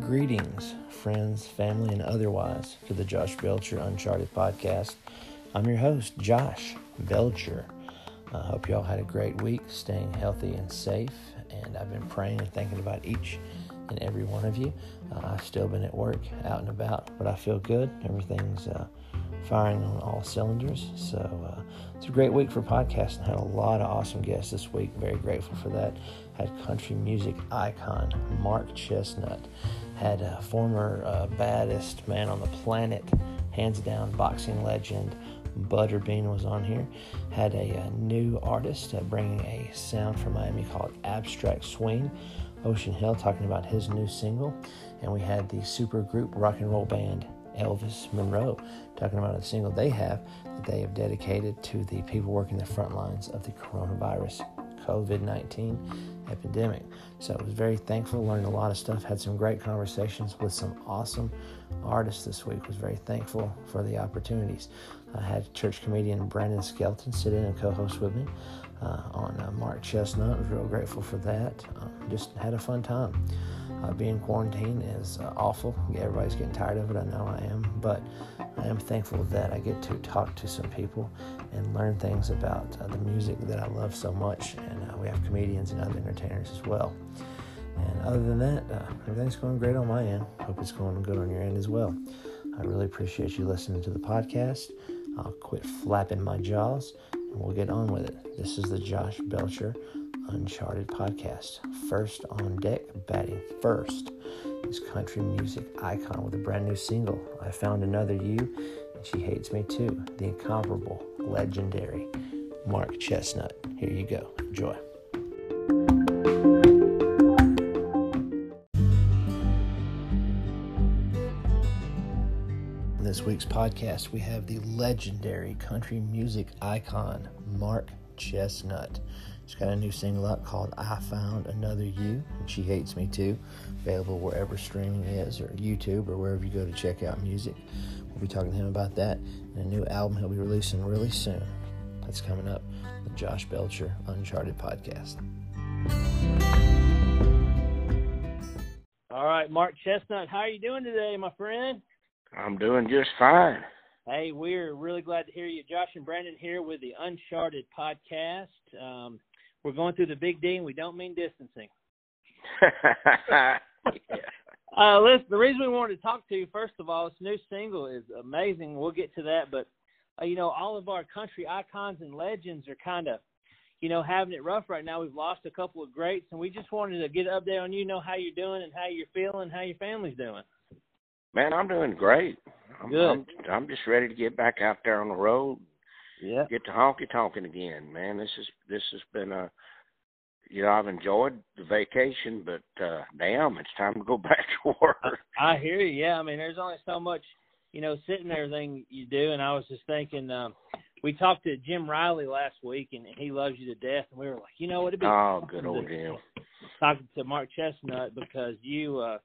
Greetings, friends, family, and otherwise, to the Josh Belcher Uncharted podcast. I'm your host, Josh Belcher. I hope you all had a great week, staying healthy and safe. And I've been praying and thinking about each and every one of you. Uh, I've still been at work, out and about, but I feel good. Everything's uh, firing on all cylinders. So uh, it's a great week for podcasting. Had a lot of awesome guests this week. Very grateful for that. Had country music icon Mark Chesnutt. Had a former uh, baddest man on the planet, hands down boxing legend. Butterbean was on here. Had a, a new artist uh, bringing a sound from Miami called Abstract Swing. Ocean Hill talking about his new single. And we had the super group rock and roll band Elvis Monroe, talking about a single they have that they have dedicated to the people working the front lines of the coronavirus COVID 19 epidemic. So I was very thankful, learned a lot of stuff, had some great conversations with some awesome artists this week. Was very thankful for the opportunities. I had church comedian Brandon Skelton sit in and co host with me uh, on uh, Mark Chesnutt. I was real grateful for that. Um, just had a fun time. Uh, being quarantined is uh, awful. Everybody's getting tired of it. I know I am, but I am thankful that I get to talk to some people and learn things about uh, the music that I love so much. And uh, we have comedians and other entertainers as well. And other than that, uh, everything's going great on my end. Hope it's going good on your end as well. I really appreciate you listening to the podcast. I'll quit flapping my jaws and we'll get on with it. This is the Josh Belcher Uncharted podcast. First on deck, batting first, is country music icon with a brand new single, I Found Another You, and She Hates Me Too, the incomparable, legendary Mark Chesnutt. Here you go. Enjoy. This week's podcast, we have the legendary country music icon, Mark Chesnutt. She's got a new single out called I Found Another You, and She Hates Me Too. Available wherever streaming is, or YouTube, or wherever you go to check out music. We'll be talking to him about that and a new album he'll be releasing really soon. That's coming up, the Josh Belcher Uncharted podcast. All right, Mark Chesnutt, how are you doing today, my friend? I'm doing just fine. Hey, we're really glad to hear you. Josh and Brandon here with the Uncharted podcast. Um, we're going through the big D, and we don't mean distancing. uh, listen, the reason we wanted to talk to you, first of all, this new single is amazing. We'll get to that, but uh, you know, all of our country icons and legends are kind of, you know, having it rough right now. We've lost a couple of greats, and we just wanted to get an update on you, know how you're doing and how you're feeling, how your family's doing. Man, I'm doing great. I'm, Good. I'm, I'm just ready to get back out there on the road Yeah. get to honky tonkin again, man. This is this has been a you know, I've enjoyed the vacation, but uh damn, it's time to go back to work. I hear you. Yeah, I mean, there's only so much, you know, sitting there thing you do. And I was just thinking, um, we talked to Jim Riley last week, and he loves you to death. And we were like, you know, what it'd be Oh, good to old Jim. talking to Mark Chesnutt because you, uh,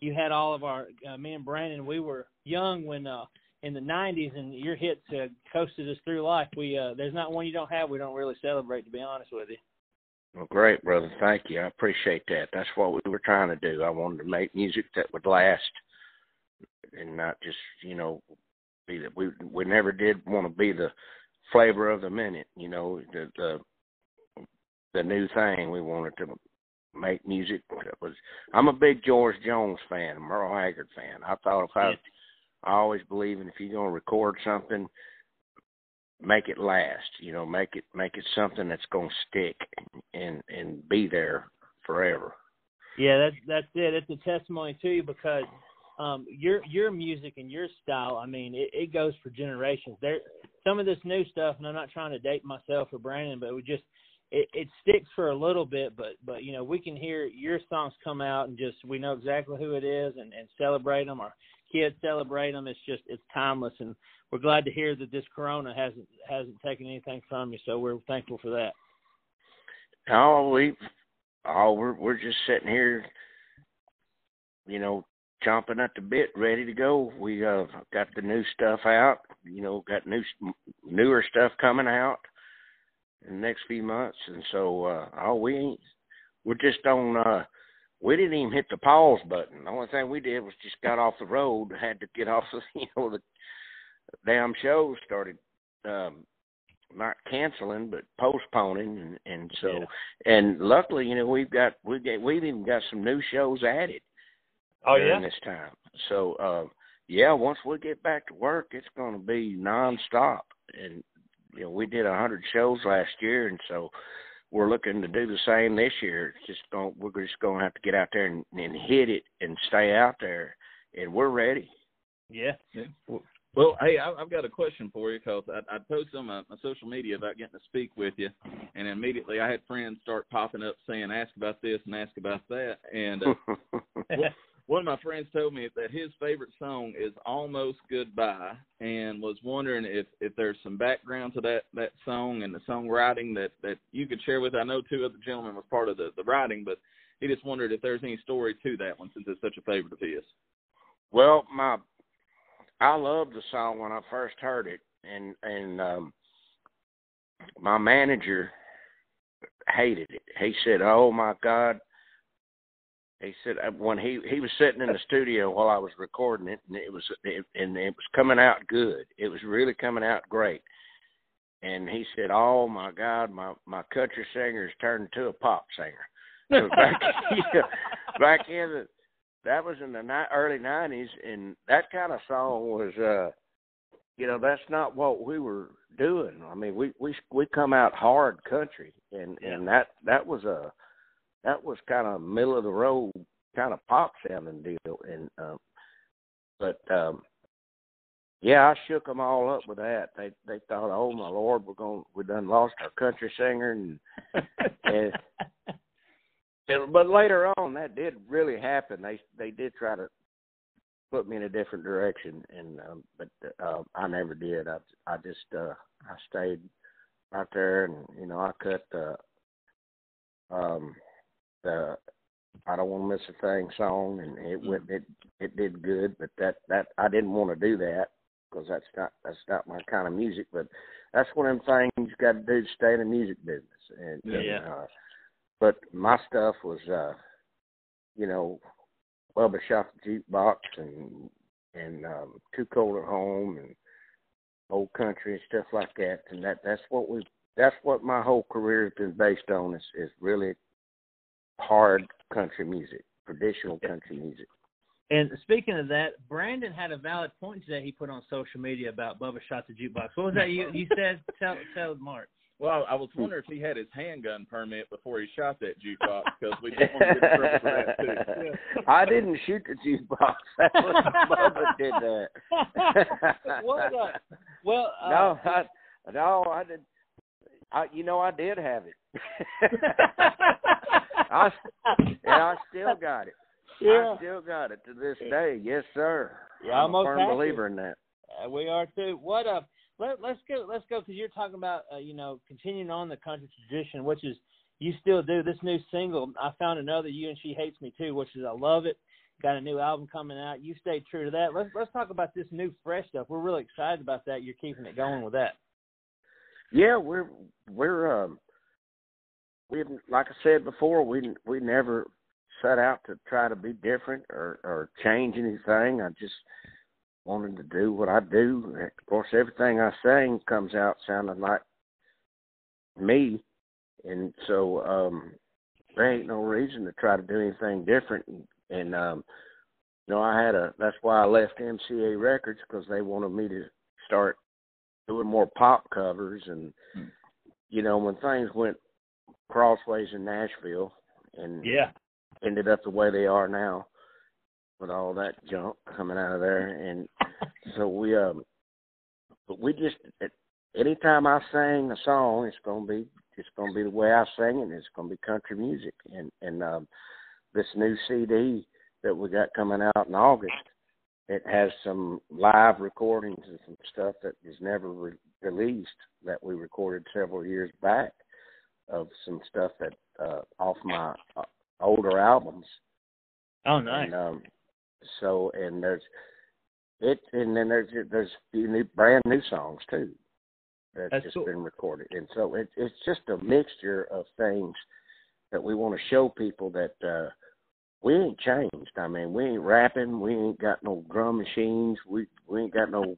you had all of our uh, me and Brandon. We were young when uh, in the '90s, and your hits uh, coasted us through life. We uh, there's not one you don't have. We don't really celebrate, to be honest with you. Well, great, brother. Thank you. I appreciate that. That's what we were trying to do. I wanted to make music that would last and not just, you know, be that we we never did want to be the flavor of the minute, you know, the the the new thing. We wanted to make music that was I'm a big George Jones fan, Merle Haggard fan. I thought if I I always believe in if you're gonna record something, make it last. You know, make it make it something that's gonna stick and and be there forever. Yeah, that's that's it. It's a testimony to you because um your your music and your style, I mean, it, it goes for generations. There some of this new stuff and I'm not trying to date myself or Brandon, but we just it, it sticks for a little bit, but but you know we can hear your songs come out and just we know exactly who it is and and celebrate them. Our kids celebrate them. It's just it's timeless, and we're glad to hear that this Corona hasn't hasn't taken anything from you. So we're thankful for that. Oh, we, oh, we're we're just sitting here, you know, chomping at the bit, ready to go. We uh got the new stuff out. You know, got new newer stuff coming out, in the next few months, and so uh, oh, we ain't. We're just on. uh We didn't even hit the pause button. The only thing we did was just got off the road. Had to get off the you know the damn show started um not canceling but postponing and and so Yeah. and luckily you know we've got we get we've even got some new shows added Oh during yeah. this time so uh yeah once we get back to work it's going to be nonstop and you know we did a hundred shows last year and so we're looking to do the same this year it's just going we're just going to have to get out there and, and hit it and stay out there and we're ready Yeah. Well, hey, I, I've got a question for you because I, I posted on my, my social media about getting to speak with you, and immediately I had friends start popping up saying, "Ask about this and ask about that." And uh, one of my friends told me that his favorite song is "Almost Goodbye," and was wondering if if there's some background to that that song and the songwriting that that you could share with. I know two other gentlemen was part of the the writing, but he just wondered if there's any story to that one since it's such a favorite of his. Well, my I loved the song when I first heard it, and and um, my manager hated it. He said, "Oh my God." He said uh, when he he was sitting in the studio while I was recording it, and it was it, and it was coming out good. It was really coming out great. And he said, "Oh my God, my my country singer has turned into a pop singer." So back yeah, back in the that was in the ni- early nineties, and that kind of song was, uh you know, that's not what we were doing. I mean, we we we come out hard country, and and that that was a that was kind of middle of the road kind of pop sounding deal, and um, but um, yeah, I shook them all up with that. They they thought, oh my lord, we're going we done lost our country singer, and and and- but later on, that did really happen. They they did try to put me in a different direction, and um, but uh, I never did. I I just uh, I stayed out there, and you know I cut the um the I don't want to miss a thing song, and it went it it did good. But that that I didn't want to do that because that's not that's not my kind of music. But that's one of them things you got to do to stay in the music business. And, and uh, but my stuff was, uh, you know, Bubba the jukebox and and um, Too Cold at Home and Old Country and stuff like that. And that that's what we that's what my whole career has been based on is is really hard country music, traditional country music. And speaking of that, Brandon had a valid point today. He put on social media about Bubba shot the jukebox. What was that you you said? Tell tell Mark. Well, I was wondering if he had his handgun permit before he shot that jukebox because we didn't want to get in trouble for that too. I didn't shoot the jukebox. That was Bubba did that. what uh, well uh, no, I, no, I did. I, you know, I did have it. I and I still got it. yeah. I still got it to this day. Yes, sir. Yeah, I'm I'm a firm happy. believer in that. Uh, we are too. What uh let let's go let's go because you're talking about uh, you know continuing on the country tradition, which is you still do this new single. I found another you and she hates me too, which is I love it. Got a new album coming out. You stayed true to that. Let's let's talk about this new fresh stuff. We're really excited about that. You're keeping it going with that. Yeah, we're we're um we like I said before, we we never set out to try to be different or or change anything. I just wanted to do what I do. Of course, everything I sing comes out sounding like me, and so um there ain't no reason to try to do anything different. And, and um you know, I had a that's why I left MCA Records because they wanted me to start doing more pop covers and Hmm. you know when things went crossways in Nashville and Yeah. ended up the way they are now with all that junk coming out of there. And so we um but we just anytime I sing a song it's gonna be it's gonna be the way I sing it it's gonna be country music. And and um this new CD that we got coming out in August it has some live recordings and some stuff that was never re- released that we recorded several years back of some stuff that uh off my uh, older albums Oh, nice. and um so and there's it and then there's there's a few new brand new songs too that's, That's just cool. been recorded, and so it, it's just a mixture of things that we want to show people that uh, we ain't changed. I mean, we ain't rapping, we ain't got no drum machines, we we ain't got no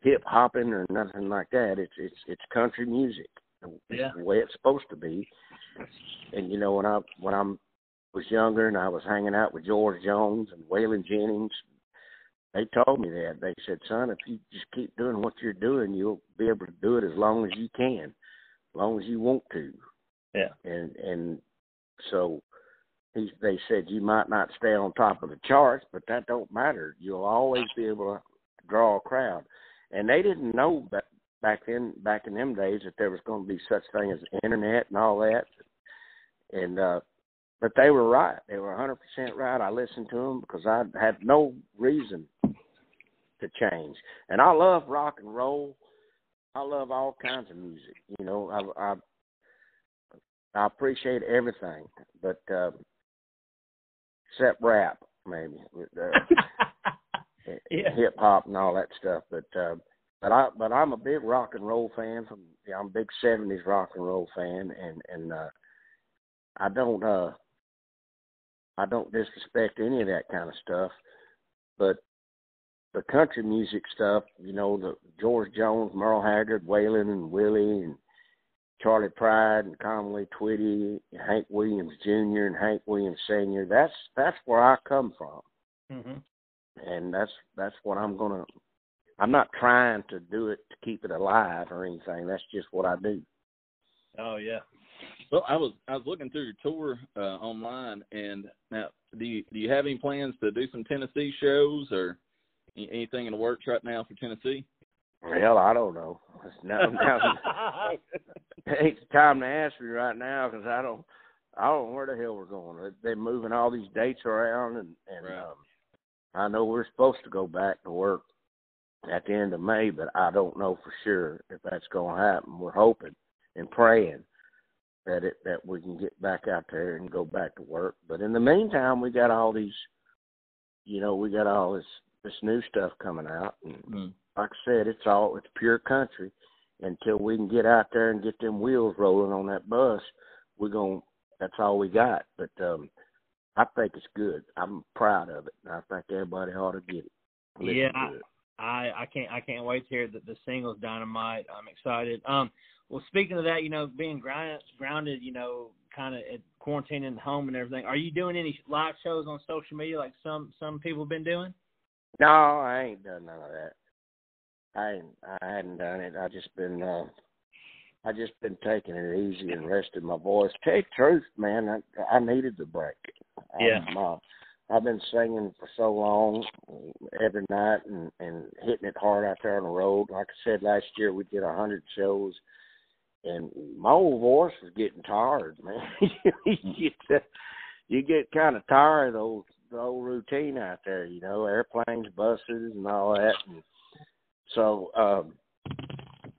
hip hopping or nothing like that. It's it's it's country music, Yeah. the way it's supposed to be. And you know, when I when I was younger and I was hanging out with George Jones and Waylon Jennings, they told me that. They said, "Son, if you just keep doing what you're doing, you'll be able to do it as long as you can, as long as you want to." Yeah. And and so he they said you might not stay on top of the charts, but that don't matter. You'll always be able to draw a crowd. And they didn't know back back then back in them days that there was going to be such thing as the internet and all that. And uh but they were right. They were 100% right. I listened to them because I had no reason to change. And I love rock and roll. I love all kinds of music. You know, I I, I appreciate everything, but uh, except rap, maybe with, uh, Yeah. hip hop and all that stuff. But uh, but I but I'm a big rock and roll fan. From yeah, I'm a big '70s rock and roll fan, and and uh, I don't uh I don't disrespect any of that kind of stuff, but the country music stuff, you know, the George Jones, Merle Haggard, Waylon and Willie and Charley Pride and Conway Twitty, and Hank Williams Jr. and Hank Williams Sr. That's that's where I come from, mhm. and that's that's what I'm gonna. I'm not trying to do it to keep it alive or anything. That's just what I do. Oh yeah. Well, I was I was looking through your tour uh, online, and now do you do you have any plans to do some Tennessee shows or any- anything in the works right now for Tennessee? Hell, I don't know. It's now, now, it time to ask me right now because I don't, I don't know where the hell we're going. They're moving all these dates around, and and Right. um, I know we're supposed to go back to work at the end of May, but I don't know for sure if that's going to happen. We're hoping and praying that it that we can get back out there and go back to work. But in the meantime, we got all these, you know, we got all this this new stuff coming out, and Mm. like I said, it's all it's pure country. Until we can get out there and get them wheels rolling on that bus, we're going. to That's all we got. But um I think it's good. I'm proud of it. and I think everybody ought to get it. Listen Yeah, to it. I I can't I can't wait to hear that the singles dynamite. I'm excited. Um, well, speaking of that, you know, being grounded, grounded, you know, kind of quarantining at home and everything. Are you doing any live shows on social media like some some people have been doing? No, I ain't done none of that. I ain't, I hadn't done it. I just been uh I just been taking it easy and resting my voice. Tell you the truth, man, I I needed the break. Yeah. I'm, uh, I've been singing for so long, every night, and and hitting it hard out there on the road. Like I said last year, we did a hundred shows, and my old voice was getting tired, man. you get you get kind of tired of the old the old routine out there, you know, airplanes, buses, and all that. And so um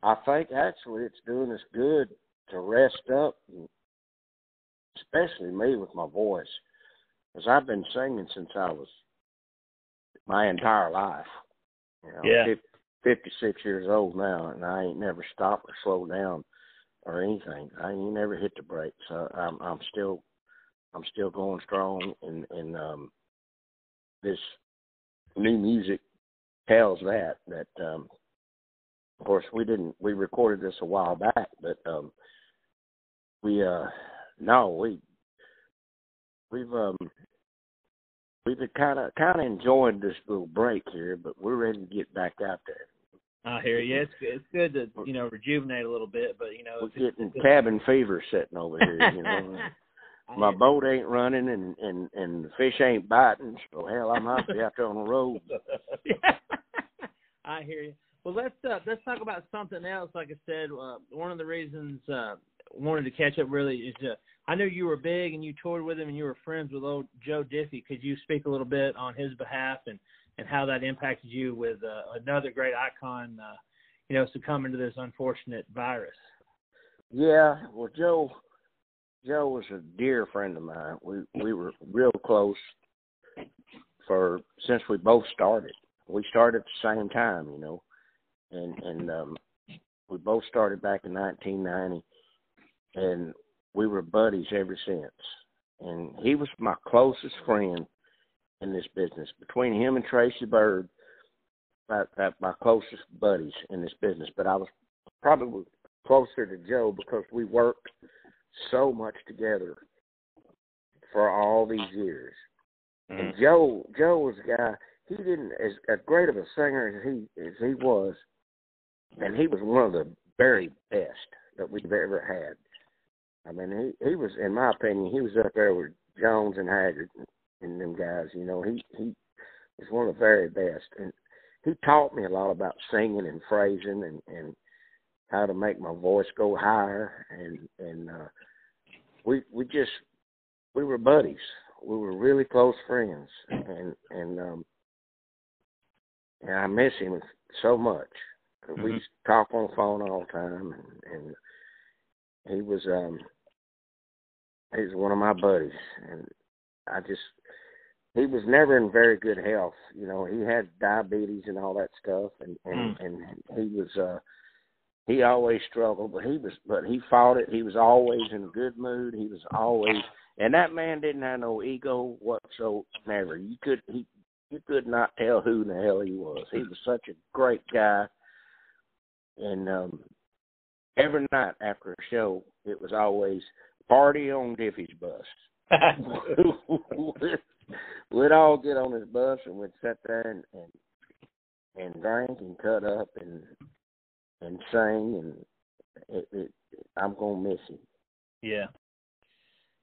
I think actually it's doing us good to rest up, and especially me with my voice, because I've been singing since I was my entire life. You know, Yeah. fif- 56 years old now, and I ain't never stopped or slowed down or anything. I ain't never hit the brakes. So I'm I'm still I'm still going strong, and and um, this new music tells that that um, of course we didn't we recorded this a while back, but um, we uh no we we've um we've been kind of kind of enjoyed this little break here, but we're ready to get back out there. I hear you. It's good. it's good to you know rejuvenate a little bit, but you know We're it's- getting cabin fever sitting over here, you know. My boat ain't running and and and the fish ain't biting, so hell, I'm out there on the road. I hear you. Well, let's uh, let's talk about something else. Like I said, uh, one of the reasons uh, wanted to catch up really is uh, I know you were big and you toured with him and you were friends with old Joe Diffie. Could you speak a little bit on his behalf and and how that impacted you with uh, another great icon, uh, you know, succumbing to this unfortunate virus? Yeah, well, Joe, Joe was a dear friend of mine. We we were real close for since we both started. We started at the same time, you know, and and um, we both started back in 1990, and we were buddies ever since. And he was my closest friend in this business. Between him and Tracy Byrd, that, that my closest buddies in this business. But I was probably closer to Joe because we worked so much together for all these years. Mm-hmm. And Joe, Joe was a guy. He didn't as, as great of a singer as he as he was, and he was one of the very best that we've ever had. I mean, he he was, in my opinion, he was up there with Jones and Haggard and, them guys. You know, he he was one of the very best, and he taught me a lot about singing and phrasing and and how to make my voice go higher. And and uh we we just we were buddies. We were really close friends. And and um and I miss him so much. Mm-hmm. we talk on the phone all the time. And and he was um he was one of my buddies and I just he was never in very good health. You know, he had diabetes and all that stuff, and and, mm. and he was uh he always struggled, but he was but he fought it. He was always in a good mood. He was always and that man didn't have no ego whatsoever. You could he you could not tell who the hell he was. He was such a great guy. And um every night after a show it was always party on Diffie's bus. we'd all get on his bus and we'd sit there and and, and drink and cut up and and sing and it, it I'm gonna miss him. Yeah.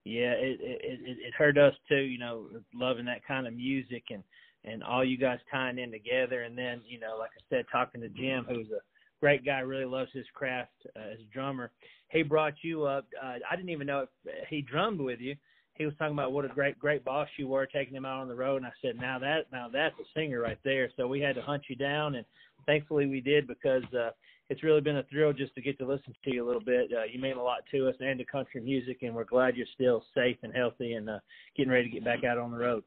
Yeah, it, it it it hurt us too, you know, loving that kind of music and and all you guys tying in together and then, you know, like I said, talking to Jim who's a great guy, really loves his craft uh, as a drummer. He brought you up. Uh, I didn't even know if he drummed with you. He was talking about what a great great boss you were taking him out on the road and I said now that now that's a singer right there. So we had to hunt you down and thankfully we did because uh it's really been a thrill just to get to listen to you a little bit. Uh, you mean a lot to us and to country music and we're glad you're still safe and healthy and uh getting ready to get back out on the road.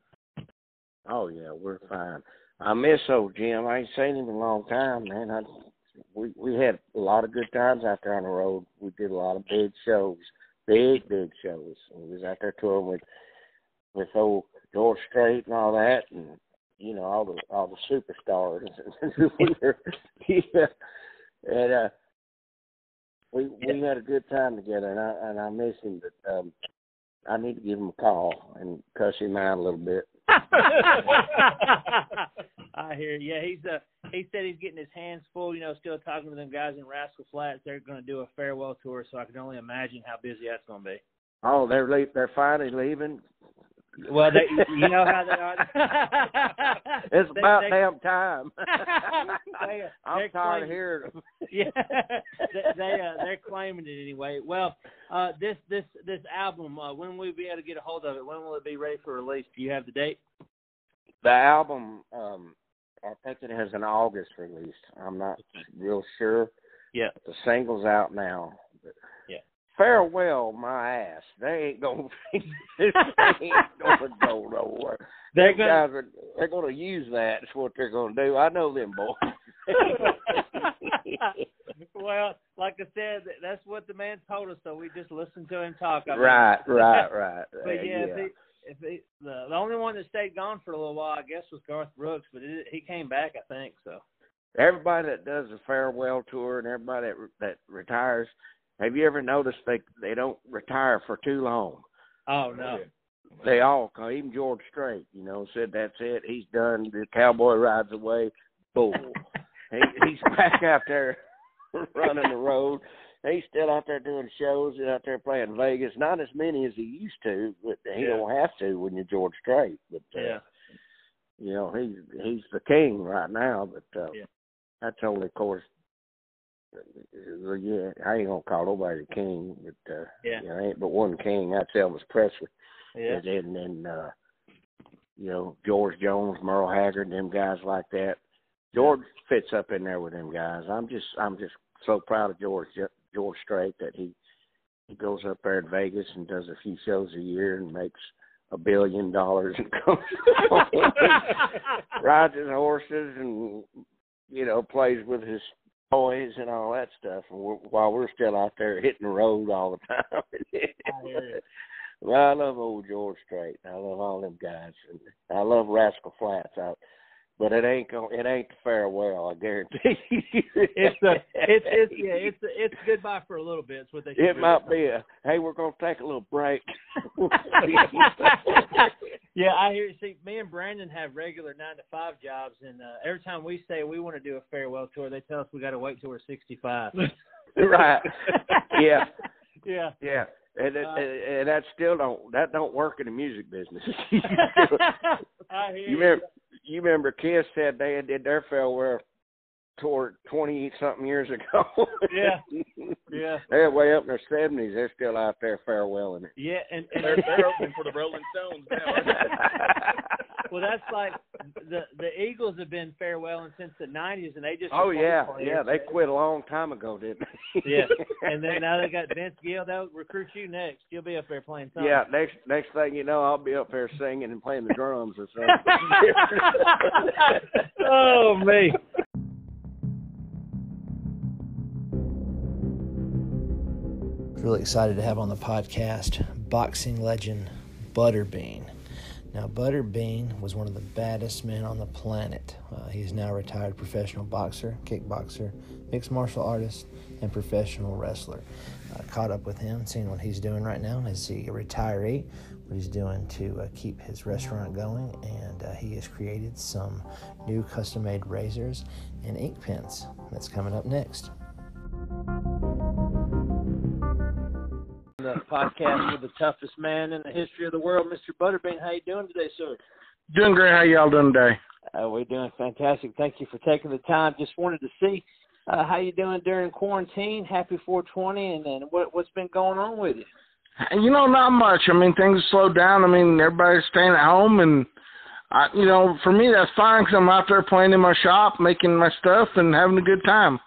Oh yeah we're fine. I miss old Jim. I ain't seen him in a long time man. I we we had a lot of good times out there on the road we did a lot of big shows big, big shows. We was out there touring with with old George Strait and all that, and you know all the all the superstars. we were, yeah, and uh, we we had a good time together, and I and I miss him, but um, I need to give him a call and cuss him out a little bit. I hear. Yeah, he's uh he said he's getting his hands full. You know, still talking to them guys in Rascal Flatts. They're going to do a farewell tour, so I can only imagine how busy that's going to be. Oh, they're le- they're finally leaving. Well, they, you know how they are. it's they, about they, damn time. they, I'm tired claiming, of hearing them. yeah, they, they uh, they're claiming it anyway. Well, uh, this this this album, uh, when will we be able to get a hold of it? When will it be ready for release? Do you have the date? The album, um, I think it has an August release. I'm not real sure. Yeah. The single's out now. But yeah. Farewell, my ass. They ain't gonna. they ain't gonna go nowhere. They're gonna. Guys are, they're gonna use that. That's what they're gonna do. I know them boys. well, like I said, that's what the man told us. So we just listened to him talk. I mean, right, right, right. But yeah, yeah if he, the the only one that stayed gone for a little while, I guess, was Garth Brooks, but it, he came back, I think. So everybody that does a farewell tour and everybody that that retires, have you ever noticed they they don't retire for too long? Oh no. Oh, they all come. Even George Strait, you know, said that's it. He's done. The cowboy rides away. Boom. he, he's back out there running the road he's still out there doing shows and out there playing Vegas. Not as many as he used to, but he yeah. don't have to when you're George Strait. But uh, yeah, you know he's he's the king right now. But uh, yeah. that's only, of course. Uh, yeah, I ain't gonna call nobody the king, but uh, yeah, you know, ain't but one king. That's Elvis Presley. Yeah, and then uh, you know George Jones, Merle Haggard, them guys like that. George fits up in there with them guys. I'm just I'm just so proud of George George Strait that he he goes up there in Vegas and does a few shows a year and makes a billion dollars and comes rides his horses and you know plays with his toys and all that stuff, and we're, while we're still out there hitting the road all the time. well, I love old George Strait. I love all them guys, and I love Rascal Flatts. I, but it ain't gonna, it ain't the farewell. I guarantee you. it's a it's it's yeah it's a, it's goodbye for a little bit. It's what they. It might be a hey, we're gonna take a little break. yeah, I hear. See, me and Brandon have regular nine to five jobs, and uh, every time we say we want to do a farewell tour, they tell us we got to wait till we're sixty five. right. Yeah. Yeah. Yeah. And, uh, and, and that still don't that don't work in the music business. I hear you remember you remember Kiss said they did their farewell tour twenty something years ago. yeah, yeah. They're way up in their seventies. They're still out there farewelling it. Yeah, and, and they're, they're opening for the Rolling Stones now. well, that's like the the Eagles have been farewelling since the '90s, and they just oh yeah, yeah, they quit a long time ago, didn't they? yeah, and then now they got Vince Gill. They'll recruit you next. You'll be up there playing something. Yeah, next next thing you know, I'll be up there singing and playing the drums or something. oh me. Really excited to have on the podcast boxing legend Butterbean. Now, Butterbean was one of the baddest men on the planet. Uh, he's now a retired professional boxer, kickboxer, mixed martial artist, and professional wrestler. Uh, caught up with him, seeing what he's doing right now. as he a retiree? What he's doing to uh, keep his restaurant going, and uh, he has created some new custom-made razors and ink pens. That's coming up next. The podcast with the toughest man in the history of the world, Mr. Butterbean. How you doing today, sir? Doing great. How y'all doing today? Uh, we're doing fantastic. Thank you for taking the time. Just wanted to see uh, how you doing during quarantine. Happy 420, and then what, what's been going on with you? You know, not much. I mean, things slowed down. I mean, everybody's staying at home, and I, you know, for me that's fine because I'm out there playing in my shop, making my stuff, and having a good time.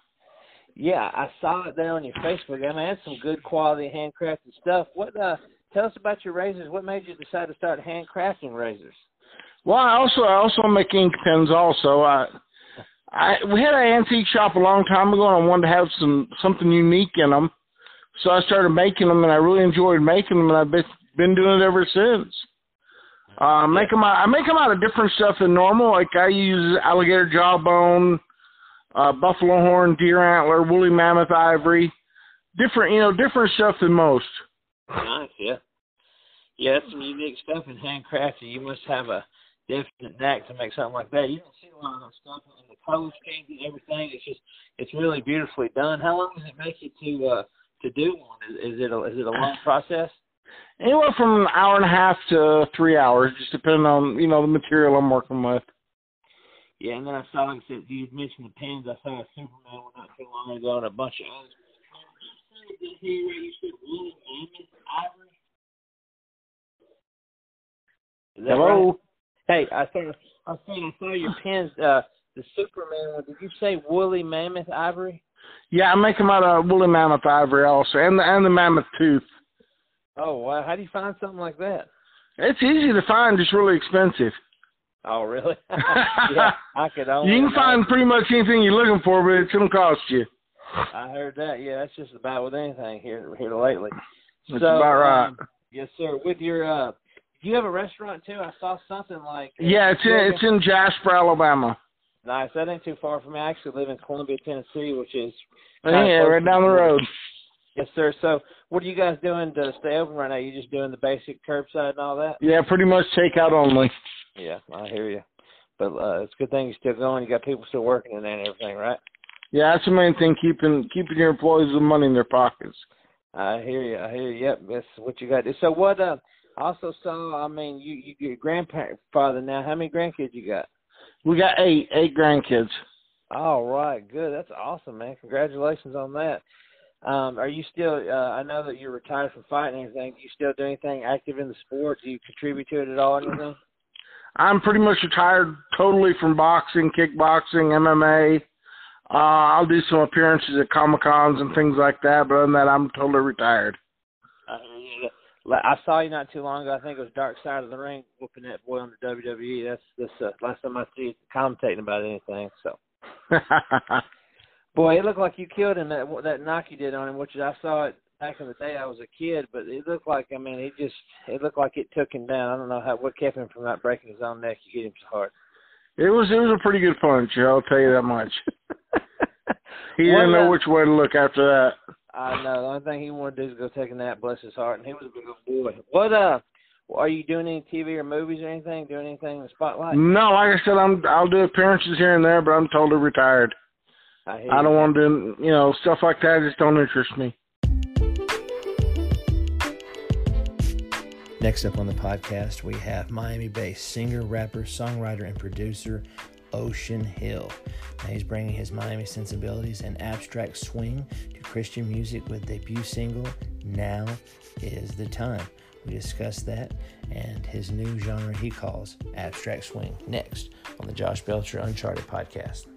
Yeah, I saw it there on your Facebook. I mean, that's some good quality handcrafted stuff. What uh tell us about your razors. What made you decide to start handcrafting razors? Well, I also I also make ink pens. Also, I I we had an antique shop a long time ago, and I wanted to have some something unique in them. So I started making them, and I really enjoyed making them, and I've been been doing it ever since. Uh, make them out, I make them out of different stuff than normal. Like I use alligator jawbone, uh, buffalo horn, deer antler, woolly mammoth ivory, different, you know, different stuff than most. Nice, yeah. Yeah, that's some unique stuff in handcrafting. You must have a definite knack to make something like that. You don't see a lot of stuff in the color schemes and everything. It's just, it's really beautifully done. How long does it make you to uh, to do one? Is, is it a, is it a long process? Anywhere from an hour and a half to three hours, just depending on you know the material I'm working with. Yeah, and then I saw, like I said, you mentioned the pins. I saw a Superman one not too long ago and a bunch of others. Hello. Right? Hey, I saw I saw I saw your pins. Uh, the Superman one. Did you say woolly mammoth ivory? Yeah, I make them out of woolly mammoth ivory also, and the and the mammoth tooth. Oh wow! How do you find something like that? It's easy to find, just really expensive. Oh, really? yeah, I could only. You can find pretty much anything you're looking for, but it's gonna cost you. I heard that. Yeah, that's just about with anything here here lately. That's so, about right. Um, yes, sir. With your, uh, do you have a restaurant too? I saw something like. Uh, yeah, it's in it's in Jasper, Alabama. Nice. That ain't too far from me. I actually live in Columbia, Tennessee, which is. Yeah, right down the road. Yes, sir. So, what are you guys doing to stay open right now? You just doing the basic curbside and all that? Yeah, pretty much takeout only. Yeah, I hear you. But uh, it's a good thing you're still going. You got people still working in there and everything, right? Yeah, that's the main thing keeping keeping your employees with money in their pockets. I hear you. I hear you. Yep, that's what you got. to do. So what? Uh, I also saw. I mean, you you your grandfather now. How many grandkids you got? We got eight eight grandkids. All right, good. That's awesome, man. Congratulations on that. Um, are you still? Uh, I know that you're retired from fighting and everything. Do you still do anything active in the sport? Do you contribute to it at all? Anything? I'm pretty much retired totally from boxing, kickboxing, MMA. Uh, I'll do some appearances at Comic Cons and things like that, but other than that, I'm totally retired. Uh, I saw you not too long ago. I think it was Dark Side of the Ring whooping that boy on the WWE. That's this uh, last time I see you commentating about anything. So, Boy, it looked like you killed him that that knock you did on him, which I saw it back in the day. I was a kid, but it looked like I mean, it just it looked like it took him down. I don't know how what kept him from not breaking his own neck. You hit him so hard. It was it was a pretty good punch. I'll tell you that much. he didn't know which way to look after that. I know. The only thing he wanted to do is go take a nap, bless his heart, and he was a good boy. What uh are you doing any TV or movies or anything? Doing anything in the spotlight? No, like I said, I'm I'll do appearances here and there, but I'm totally retired. I, I don't want to do you know stuff like that. Just don't interest me. Next up on the podcast, we have Miami-based singer, rapper, songwriter, and producer Ocean Hill. Now he's bringing his Miami sensibilities and abstract swing to Christian music with debut single "Now Is the Time." We discuss that and his new genre he calls abstract swing. Next on the Josh Belcher Uncharted podcast.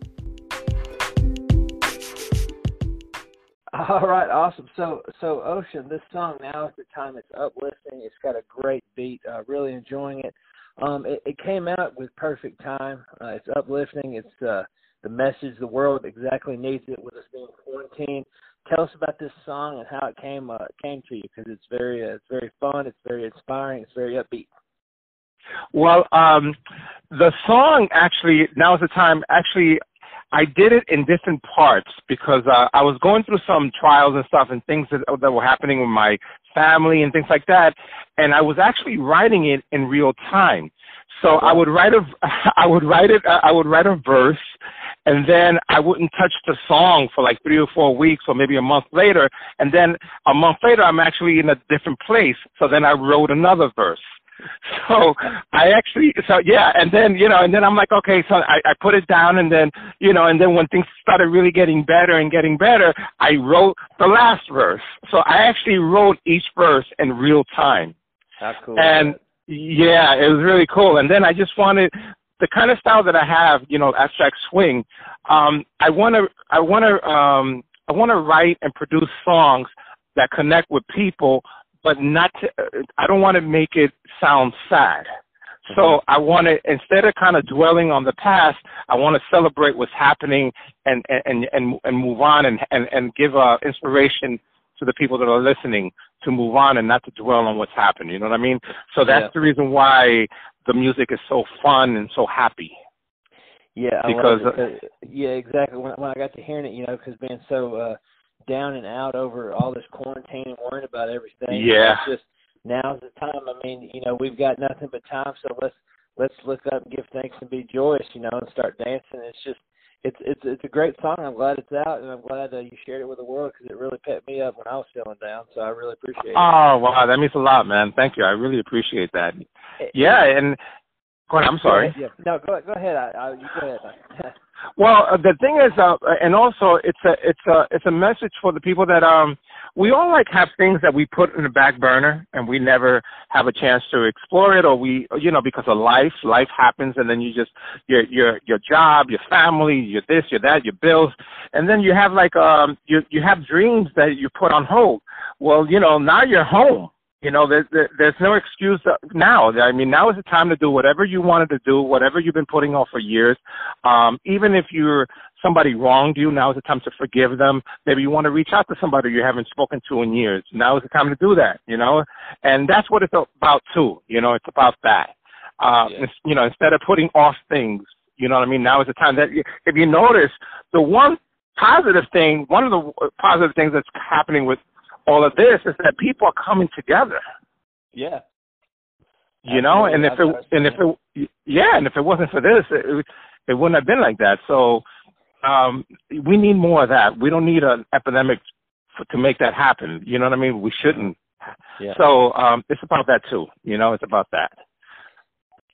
All right, awesome. So, so Ocean, this song now is the time. It's uplifting. It's got a great beat. Uh, really enjoying it. Um, it, it came out with perfect time. Uh, it's uplifting. It's uh, the message the world exactly needs it with us being quarantined tell us about this song and how it came uh, came to you because it's very uh, it's very fun, it's very inspiring, it's very upbeat. Well, um, the song actually now is the time. Actually, I did it in different parts because uh, I was going through some trials and stuff and things that that were happening with my family and things like that, and I was actually writing it in real time. So I would write a, I would write it, I would write a verse, and then I wouldn't touch the song for like three or four weeks or maybe a month later, and then a month later I'm actually in a different place. So then I wrote another verse. So I actually, so yeah, and then you know, and then I'm like, okay, so I, I put it down, and then you know, and then when things started really getting better and getting better, I wrote the last verse. So I actually wrote each verse in real time. How cool! And yeah, it was really cool. And then I just wanted the kind of style that I have, you know, abstract swing. Um, I want to, I want to, um, I want to write and produce songs that connect with people, but not. To, I don't want to make it sound sad. So mm-hmm. I want to instead of kind of dwelling on the past, I want to celebrate what's happening and and and and move on and and and give uh, inspiration to the people that are listening to move on and not to dwell on what's happened. You know what I mean? So that's yeah. the reason why the music is so fun and so happy. Yeah, because uh, yeah, exactly. When when I got to hearing it, you know, because being so uh down and out over all this quarantine and worrying about everything. Yeah. It's just now's the time. I mean, you know, we've got nothing but time, so let's let's look up and give thanks and be joyous, you know, and start dancing. It's just it's it's it's a great song. I'm glad it's out, and I'm glad uh, you shared it with the world because it really pepped me up when I was feeling down. So I really appreciate it. Oh wow, that means a lot, man. Thank you. I really appreciate that. Eh, yeah, and go ahead. I'm sorry. Yeah, no, go go ahead. I, I, go ahead. well, uh, the thing is, uh, and also it's a it's a it's a message for the people that um we all like have things that we put in the back burner and we never have a chance to explore it or we you know because of life life happens and then you just your your your job your family your this your that your bills and then you have like um you you have dreams that you put on hold well you know now you're home you know there, there, there's no excuse now i mean now is the time to do whatever you wanted to do whatever you've been putting off for years um even if you're somebody wronged you, now is the time to forgive them. Maybe you want to reach out to somebody you haven't spoken to in years. Now is the time to do that, you know? And that's what it's about too, you know, it's about that. Uh, yeah. you know, instead of putting off things, you know what I mean? Now is the time that, if you notice, the one positive thing, one of the positive things that's happening with all of this is that people are coming together. Yeah. You know, and if it and if it yeah, and if it wasn't for this, it, it wouldn't have been like that. So um, we need more of that. We don't need an epidemic for, to make that happen. You know what I mean? We shouldn't. Yeah. So um, it's about that too. You know, it's about that.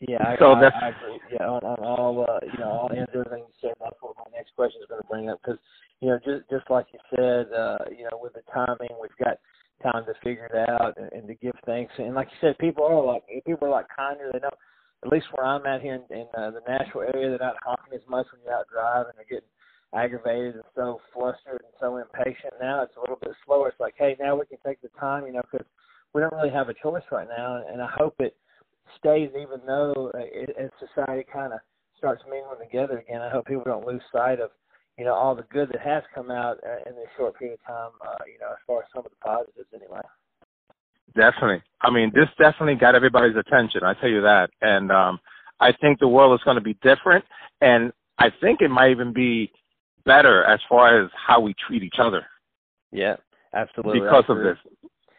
Yeah, I, so I, that's I agree. Yeah, on, on all uh, you know, all answer everything you said. That's what my next question is going to bring up because you know, just just like you said, uh, you know, with the timing, we've got time to figure it out and, and to give thanks. And like you said, people are like people are like kinder. They know, at least where I'm at here in, in uh, the Nashville area, they're not honking as much when you're out driving. They're getting aggravated and so flustered and so impatient. Now it's a little bit slower. It's like, hey, now we can take the time, you know, because we don't really have a choice right now. And I hope it stays, even though uh, it, as society kind of starts mingling together again. I hope people don't lose sight of, you know all the good that has come out uh, in this short period of time. Uh, you know, as far as some of the positives, anyway. Definitely. I mean, this definitely got everybody's attention. I tell you that, and um, I think the world is going to be different, and I think it might even be better as far as how we treat each other. Yeah, absolutely. Because of this.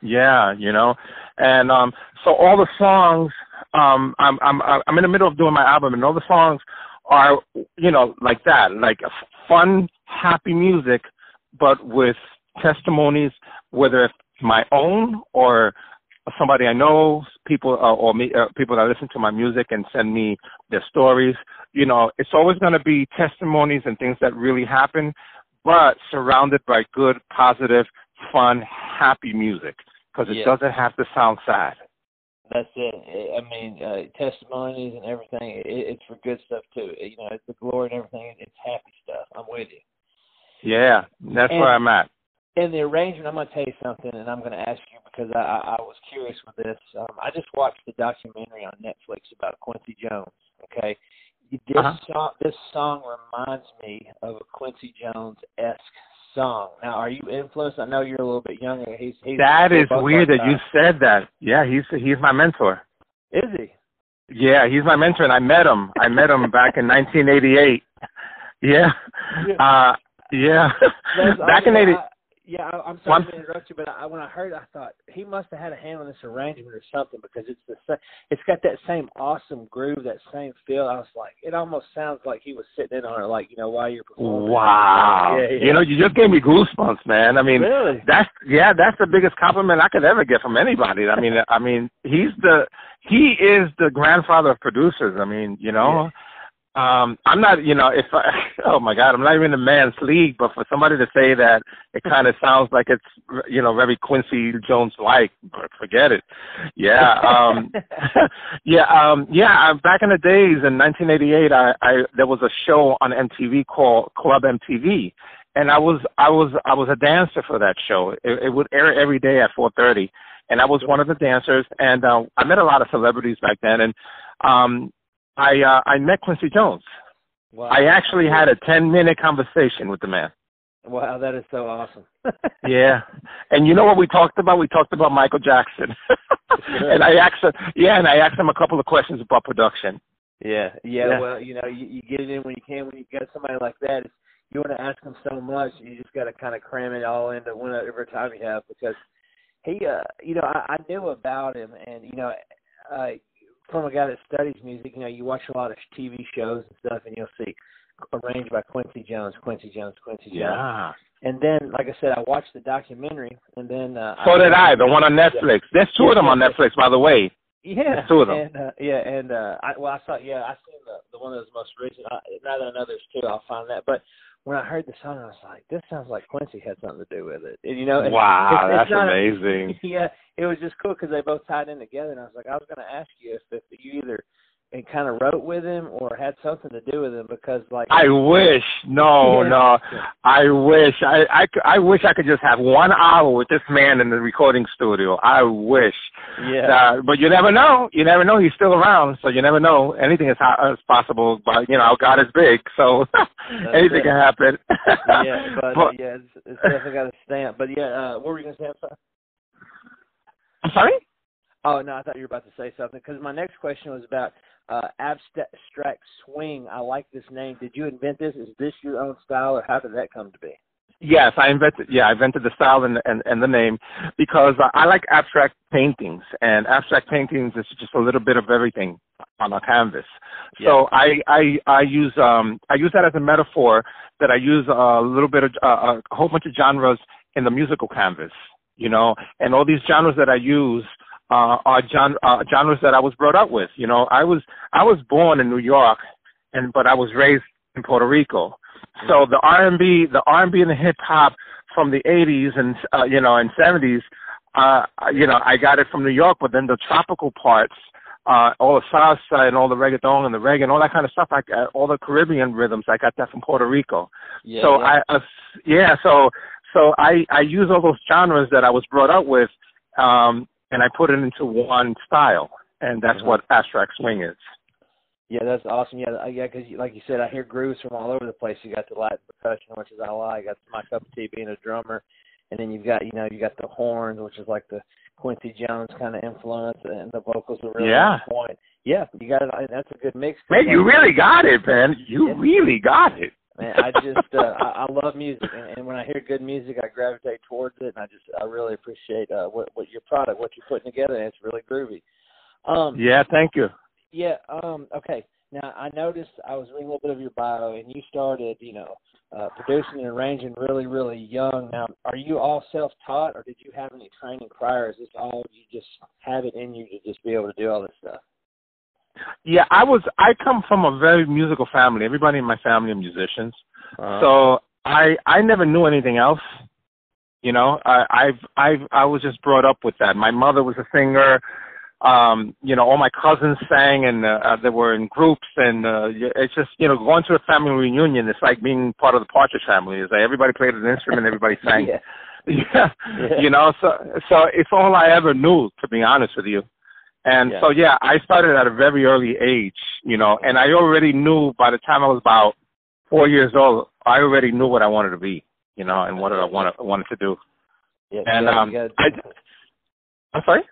Yeah, you know, and um, so all the songs, um, I'm I'm I'm in the middle of doing my album, and all the songs are, you know, like that, like fun, happy music, but with testimonies, whether it's my own or somebody I know, people uh, or me, uh, people that listen to my music and send me their stories. You know, it's always going to be testimonies and things that really happen, but surrounded by good, positive, fun, happy music because it yeah. doesn't have to sound sad. That's it. I mean, uh, testimonies and everything. It, it's for good stuff too. You know, it's the glory and everything. It's happy stuff. I'm with you. Yeah, that's and, where I'm at. And the arrangement, I'm going to tell you something, and I'm going to ask you because I, I, I was curious with this. Um, I just watched the documentary on Netflix about Quincy Jones. Okay, this uh-huh. song, this song reminds me of a Quincy Jones esque song. Now, are you influenced? I know you're a little bit younger. He's, he's that is weird that you said that. Yeah, he's he's my mentor. Is he? Yeah, he's my mentor, and I met him. I met him back in 1988. Yeah, uh, yeah. back in '80. Yeah, I, I'm sorry to interrupt you, but I, when I heard, it, I thought he must have had a hand on this arrangement or something because it's the it's got that same awesome groove, that same feel. I was like, it almost sounds like he was sitting in on it, like you know, while you're performing. Wow, yeah, yeah. you know, you just gave me goosebumps, man. I mean, really? that's yeah, that's the biggest compliment I could ever get from anybody. I mean, I mean, he's the he is the grandfather of producers. I mean, you know. Yeah um I'm not you know if I oh my god I'm not even in a man's league but for somebody to say that it kind of sounds like it's you know very Quincy Jones like forget it. Yeah um yeah um yeah back in the days in 1988 I I there was a show on MTV called Club MTV and I was I was I was a dancer for that show. It, it would air every day at 4:30 and I was one of the dancers and uh, I met a lot of celebrities back then and um I uh, I met Quincy Jones. Wow. I actually had a ten minute conversation with the man. Wow, that is so awesome. yeah, and you know what we talked about? We talked about Michael Jackson, and I asked him. Yeah, and I asked him a couple of questions about production. Yeah, yeah. Yeah. Well, you know, you, you get it in when you can. When you got somebody like that, it's, you want to ask them so much, you just got to kind of cram it all into whatever time you have because he, uh, you know, I, I knew about him, and you know, uh, from a guy that studies music, you know, you watch a lot of TV shows and stuff, and you'll see arranged by Quincy Jones, Quincy Jones, Quincy Jones. Yeah. And then, like I said, I watched the documentary, and then uh, So did I. The one on Netflix. There's two of them on Netflix, by the way. Yeah, There's two of them. and uh, yeah, and uh, I well, I saw yeah, I seen the the one that was most recent. I, now that I know there's two, I'll find that. But when I heard the song, I was like, this sounds like Quincy had something to do with it. And, you know, Wow, it's, that's it's a- amazing. yeah, it was just cool because they both tied in together. And I was like, I was going to ask you if, if you either and kind of wrote with him or had something to do with him because like I wish. No, Yeah. no. I wish. I, I I wish I could just have one hour with this man in the recording studio. I wish. yeah Uh, but you never know. You never know. He's still around, so you never know. Anything is, ho- is possible. But you know, God is big, so anything it. can happen. yeah but, uh, yeah it's, it's definitely got a stamp but yeah uh what were you going to say I'm sorry I'm sorry. Oh no I thought you were about to say something because my next question was about uh abstract swing I like this name did you invent this is this your own style or how did that come to be Yes, I invented. Yeah, I invented the style and and, and the name because uh, I like abstract paintings, and abstract paintings is just a little bit of everything on a canvas. So I I I use um I use that as a metaphor that I use a little bit of uh, a whole bunch of genres in the musical canvas, you know, and all these genres that I use uh, are gen- uh, genres that I was brought up with. You know, I was I was born in New York, and but I was raised in Puerto Rico. So the R and B, the R and B and the hip hop from the '80s and uh, you know and '70s, uh, you know, I got it from New York. But then the tropical parts, uh, all the salsa and all the reggaeton and the reggae and all that kind of stuff, I got all the Caribbean rhythms. I got that from Puerto Rico. yeah so yeah. I, uh, yeah, so so I I use all those genres that I was brought up with, um, and I put it into one style, and that's Mhm. what abstract swing is. Yeah, that's awesome. Yeah, yeah, because like you said, I hear grooves from all over the place. You got the Latin percussion, which is I like. That's my cup of tea being a drummer, and then you've got you know you got the horns, which is like the Quincy Jones kind of influence, and the vocals are really Yeah. on point. Yeah, you got it. That's a good mix. Man, you really got it, man. You Yeah. really got it. Man, I just uh, I, I love music, and, and when I hear good music, I gravitate towards it, and I just I really appreciate uh, what what your product, what you're putting together, and it's really groovy. Um, Yeah, thank you. yeah. Um. Okay. Now I noticed I was reading a little bit of your bio, and you started, you know, uh, producing and arranging really, really young. Now, are you all self-taught, or did you have any training prior? Is this all you just have it in you to just be able to do all this stuff? Yeah, I was. I come from a very musical family. Everybody in my family are musicians. Uh, So I I never knew anything else. You know, I I've I've I was just brought up with that. My mother was a singer. Um, you know, all my cousins sang, and uh, uh, they were in groups, and uh, it's just you know going to a family reunion. It's like being part of the Partridge Family. It's like everybody played an instrument, everybody sang. yeah. yeah. Yeah. You know, so so it's all I ever knew, to be honest with you. And Yeah. so yeah, I started at a very early age, you know, and I already knew by the time I was about four years old, I already knew what I wanted to be, you know, and what I wanted wanted to do. Yeah, And, yeah, um, gotta, I- I'm sorry.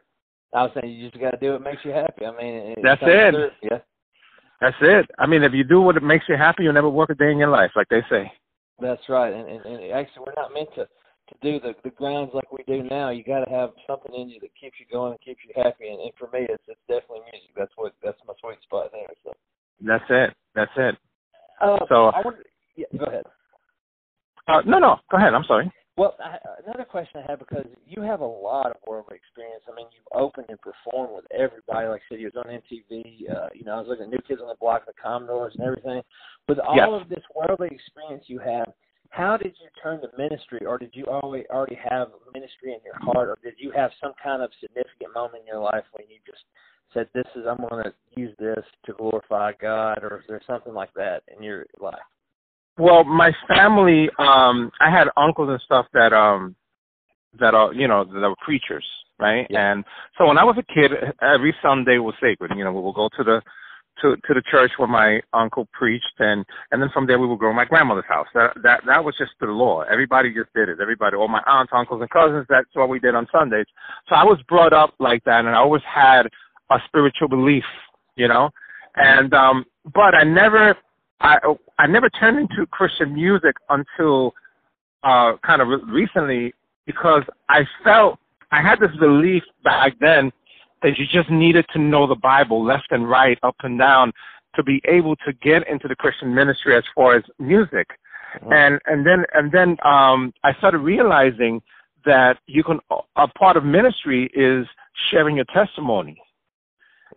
I was saying you just got to do what makes you happy. I mean, it That's it. through. Yeah, That's it. I mean, if you do what makes you happy, you'll never work a day in your life, like they say. that's right. And, and and actually, we're not meant to to do the the grounds like we do now. You got to have something in you that keeps you going and keeps you happy. And, and for me, it's it's definitely music. That's what that's my sweet spot there. So, That's it. That's it. uh, So- I wonder. Yeah, go ahead. Uh, no, no. Go ahead. I'm sorry. Well, I, another question I have because you have a lot of worldly experience. I mean, you've opened and performed with everybody. Like I said, you was on MTV. Uh, you know, I was looking at New Kids on the Block, the Commodores, and everything. With all Yes. of this worldly experience you have, how did you turn to ministry, or did you always already have ministry in your heart, or did you have some kind of significant moment in your life when you just said, "This is I'm going to use this to glorify God," or is there something like that in your life? Well, my family, um, I had uncles and stuff that um that are you know that were preachers, right? Yeah. And so when I was a kid, every Sunday was sacred. You know, we would go to the to to the church where my uncle preached, and and then from there we would go to my grandmother's house. That that that was just the law. Everybody just did it. Everybody, all my aunts, uncles, and cousins. That's what we did on Sundays. So I was brought up like that, and I always had a spiritual belief, you know. And um, but I never I I never turned into Christian music until uh kind of re- recently because I felt I had this belief back then that you just needed to know the Bible left and right, up and down, to be able to get into the Christian ministry as far as music. And and then and then um I started realizing that you can a part of ministry is sharing your testimony.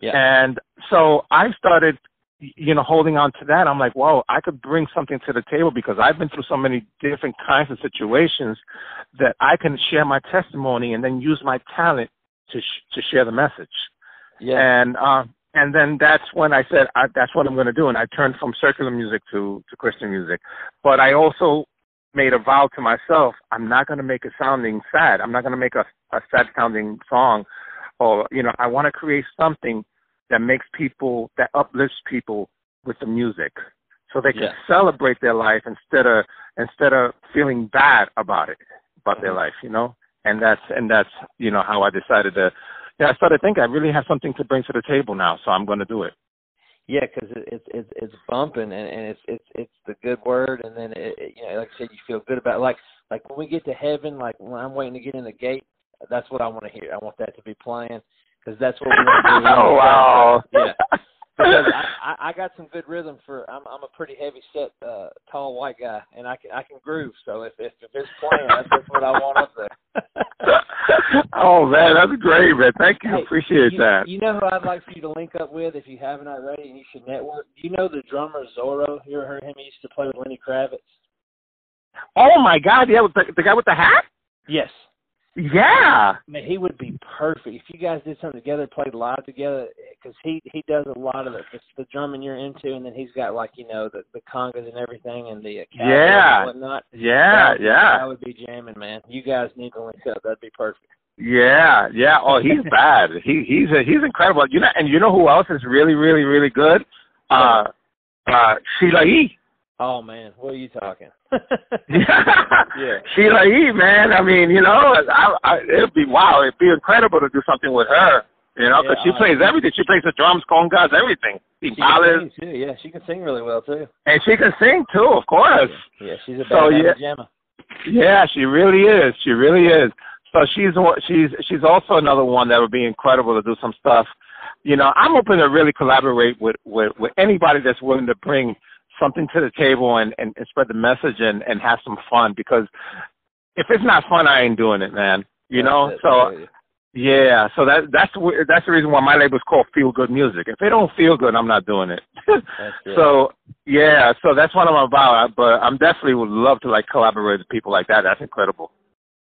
Yeah. And so I started you know, holding on to that, I'm like, whoa, I could bring something to the table because I've been through so many different kinds of situations that I can share my testimony and then use my talent to sh- to share the message. Yeah. And uh, and then that's when I said I, that's what I'm going to do, and I turned from secular music to to Christian music. But I also made a vow to myself: I'm not going to make it sounding sad. I'm not going to make a, a sad sounding song, or you know, I want to create something that makes people that uplifts people with the music, so they can Yeah. celebrate their life instead of instead of feeling bad about it about their Mhm. life. You know, and that's and that's you know how I decided to. Yeah, I started thinking I really have something to bring to the table now, so I'm going to do it. Yeah, because it, it's it's it's bumping and, and it's it's it's the good word, and then it, it, you know, like I said, you feel good about it. like like when we get to heaven, like when I'm waiting to get in the gate, that's what I want to hear. I want that to be playing because that's what we want to do. oh wow! Yeah, because I, I I got some good rhythm for. I'm I'm a pretty heavy set, uh, tall white guy, and I can I can groove. So if if, if it's playing, that's, that's what I want up there. oh man, that's great, man. Thank you. Hey, Appreciate you, that. You know who I'd like for you to link up with if you haven't already, and you should network. Do you know the drummer Zoro? You ever heard him? He used to play with Lenny Kravitz. Oh my God! Yeah, the, the guy with the hat. Yes. Yeah. Man, he would be perfect if you guys did something together, played live together, because he he does a lot of the, the the drumming you're into, and then he's got like you know the the congas and everything, and the Yeah. and whatnot. Yeah. That would Yeah. that would be jamming, man. You guys need to link up. That'd be perfect. Yeah. Yeah. Oh, he's bad. He he's a, he's incredible. You know, and you know who else is really, really, really good? Uh, uh, Sheila E. Oh man, what are you talking? yeah. Sheila E. Man, I mean, you know, I, I, it'd be wow. It'd be incredible to do something with her. You know, because Yeah, she plays everything. She plays the drums, congas, everything. She can sing too. Yeah, she can sing really well too. and she can sing too, of course. Yeah, she's a So, yeah. jamma. Yeah, she really is. She really is. So she's she's she's also another one that would be incredible to do some stuff. You know, I'm open to really collaborate with with, with anybody that's willing to bring something to the table and, and, and spread the message and, and have some fun because if it's not fun, I ain't doing it, man. You know, it. so yeah, so that that's the- that's the reason why my label's called Feel Good Music. If it don't feel good, I'm not doing it. That's so yeah, so that's what I'm about. But I'm definitely would love to like collaborate with people like that. That's incredible.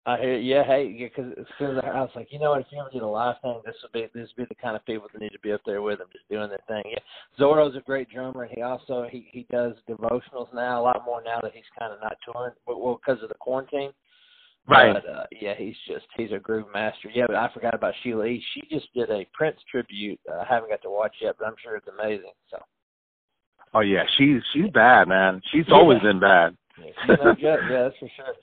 I hear, yeah, hey, because as soon as I, was like, you know what, if you ever did a live thing, this would be this would be the kind of people that need to be up there with them, just doing their thing. Yeah, Zoro's a great drummer, and he also he he does devotionals now a lot more now that he's kind of not touring, but well, because of the quarantine. Right. But uh, yeah, he's just he's a groove master. Yeah, but I forgot about Sheila E. She just did a Prince tribute. Uh, I haven't got to watch yet, but I'm sure it's amazing. So Oh yeah, she's she's bad, man. She's Yeah. always been bad. yeah, she's no joke. Yeah, that's for sure.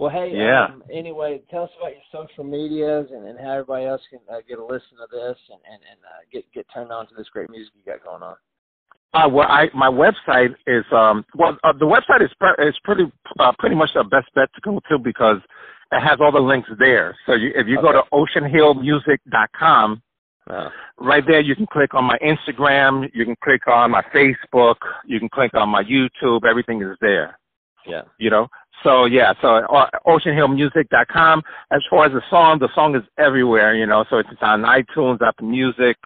Well, hey, Yeah. um, anyway, tell us about your social medias and, and how everybody else can uh, get a listen to this and and, and uh, get get turned on to this great music you got going on. Uh, well, I my website is um well uh, the website is pre- is pretty uh, pretty much the best bet to go to because it has all the links there. So you, if you go to oceanhillmusic.com, Uh, right there you can click on my Instagram, you can click on my Facebook, you can click on my YouTube. Everything is there. yeah. you know. So yeah, so uh, oceanhillmusic.com. As far as the song, the song is everywhere, you know. So it's on iTunes, Apple Music,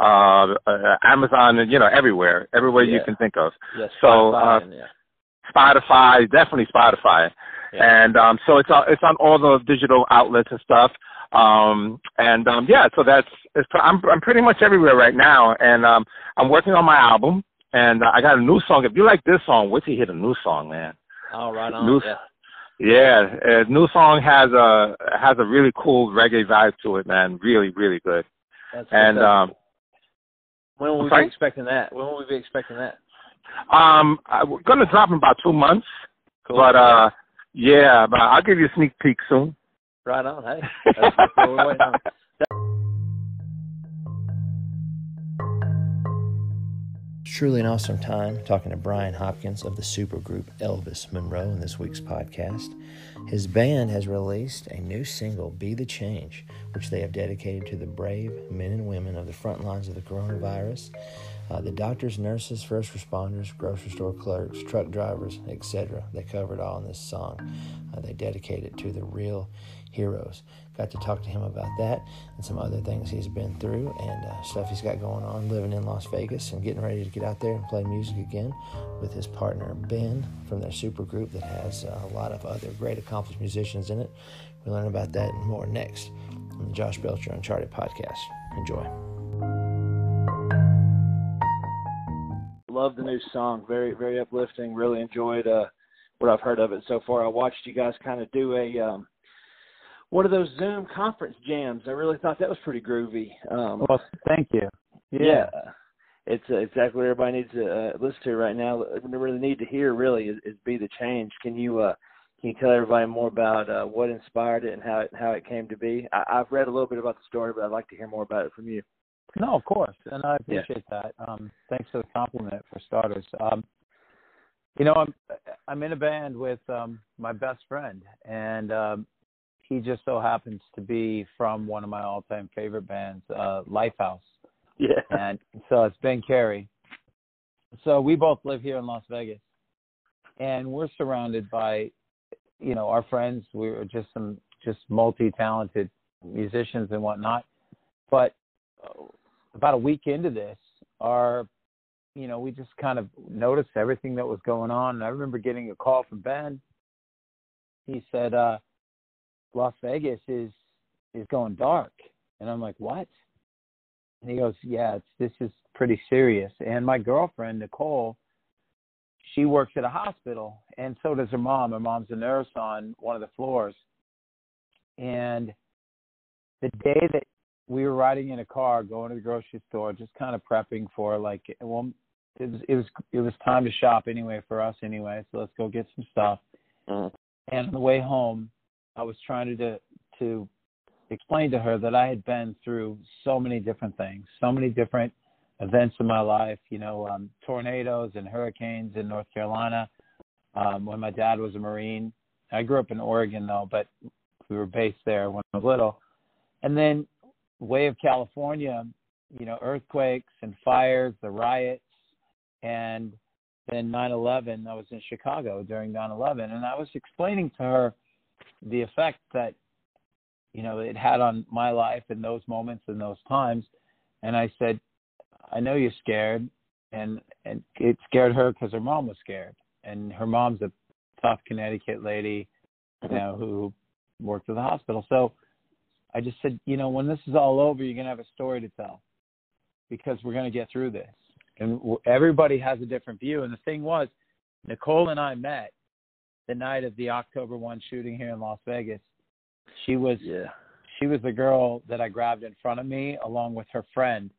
uh, uh Amazon, and you know everywhere, everywhere you can think of. So, Spotify uh, yeah. Spotify, definitely Spotify, Yeah. and um, so it's on, it's on all the digital outlets and stuff. Um, and um, yeah, so that's it's, I'm I'm pretty much everywhere right now, and um, I'm working on my album, and uh, I got a new song. If you like this song, wait till you hear the new song, man. Oh, right on. New- yeah. Yeah, uh, new song has a has a really cool reggae vibe to it, man. Really, really good. That's And um, when will we sorry? be expecting that? When will we be expecting that? um, I- we're gonna drop in about two months, Cool. but uh, yeah, but I'll give you a sneak peek soon. right on. Hey, that's what we're waiting on. Truly an awesome time talking to Brian Hopkins of the supergroup Elvis Monroe in this week's podcast. His band has released a new single, Be the Change, which they have dedicated to the brave men and women of the front lines of the coronavirus. Uh, the doctors, nurses, first responders, grocery store clerks, truck drivers, etc. They cover it all in this song. Uh, they dedicate it to the real heroes. Got to talk to him about that and some other things he's been through and uh, stuff he's got going on living in Las Vegas and getting ready to get out there and play music again with his partner Ben from their super group that has uh, a lot of other great accomplished musicians in it. We learn about that and more next on the Josh Belcher Uncharted podcast. Enjoy. Love the new song. Very, very uplifting. Really enjoyed uh, what I've heard of it so far. I watched you guys kind of do a um, one of those Zoom conference jams. I really thought that was pretty groovy. Um, Well, thank you. yeah. It's uh, exactly what everybody needs to uh, listen to right now. What they really need to hear really is, is "Be the Change." Can you uh, can you tell everybody more about uh, what inspired it and how it how it came to be? I, I've read a little bit about the story, but I'd like to hear more about it from you. No, of course, and I Yeah. appreciate that. Um, thanks for the compliment for starters. Um, you know, I'm I'm in a band with um, my best friend, and um, he just so happens to be from one of my all-time favorite bands, uh, Lifehouse, Yeah. and so it's Ben Carey. So we both live here in Las Vegas, and we're surrounded by, you know, our friends. We're just some just multi-talented musicians and whatnot. But about a week into this, our, you know, we just kind of noticed everything that was going on. And I remember getting a call from Ben. He said, uh, "Las Vegas is is going dark," and I'm like, "What?" And he goes, "Yeah, it's this is pretty serious." And my girlfriend Nicole, she works at a hospital, and so does her mom. Her mom's a nurse on one of the floors. And the day that we were riding in a car going to the grocery store, just kind of prepping for like, well, it was it was it was time to shop anyway for us anyway. So let's go get some stuff. Mhm. And on the way home, I was trying to to explain to her that I had been through so many different things, so many different events in my life. You know, um, tornadoes and hurricanes in North Carolina. Um, when my dad was a Marine, I grew up in Oregon though, but we were based there when I was little. And then way of California, you know, earthquakes and fires, the riots, and then 9/11. I was in Chicago during 9/11, and I was explaining to her the effect that you know it had on my life in those moments and those times. And I said, I know you're scared, and and it scared her because her mom was scared, and her mom's a tough Connecticut lady, you know, who worked at the hospital. So I just said, you know, when this is all over, you're gonna have a story to tell because we're gonna get through this. And everybody has a different view. And the thing was, Nicole and I met the night of the October one shooting here in Las Vegas. She was Yeah. she was the girl that I grabbed in front of me along with her friend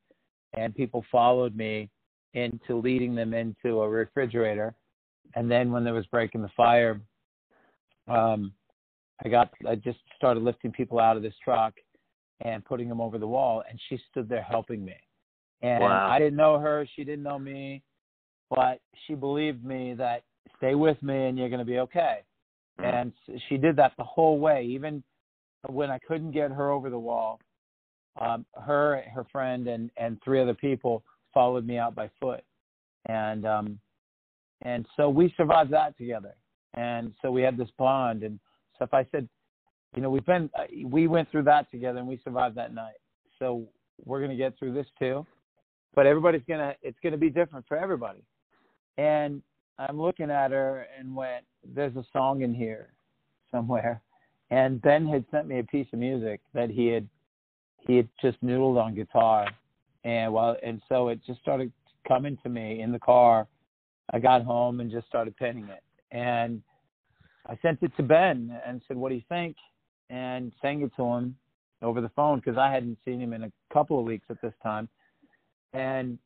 and people followed me into leading them into a refrigerator and then when there was breaking the fire um I got I just started lifting people out of this truck and putting them over the wall and she stood there helping me. And Wow. I didn't know her, she didn't know me, but she believed me that stay with me and you're going to be okay. Mhm. And she did that the whole way, even when I couldn't get her over the wall. Um, her, her friend, and and three other people followed me out by foot, and um, and so we survived that together. And so we had this bond and stuff. I said, you know, we've been, we went through that together, and we survived that night. So we're gonna get through this too. But everybody's gonna, it's gonna be different for everybody. And I'm looking at her and went, there's a song in here somewhere. And Ben had sent me a piece of music that he had he had just noodled on guitar and while and so it just started coming to me in the car. I got home and just started penning it. And I sent it to Ben and said, "What do you think?" and sang it to him over the phone because I hadn't seen him in a couple of weeks at this time. And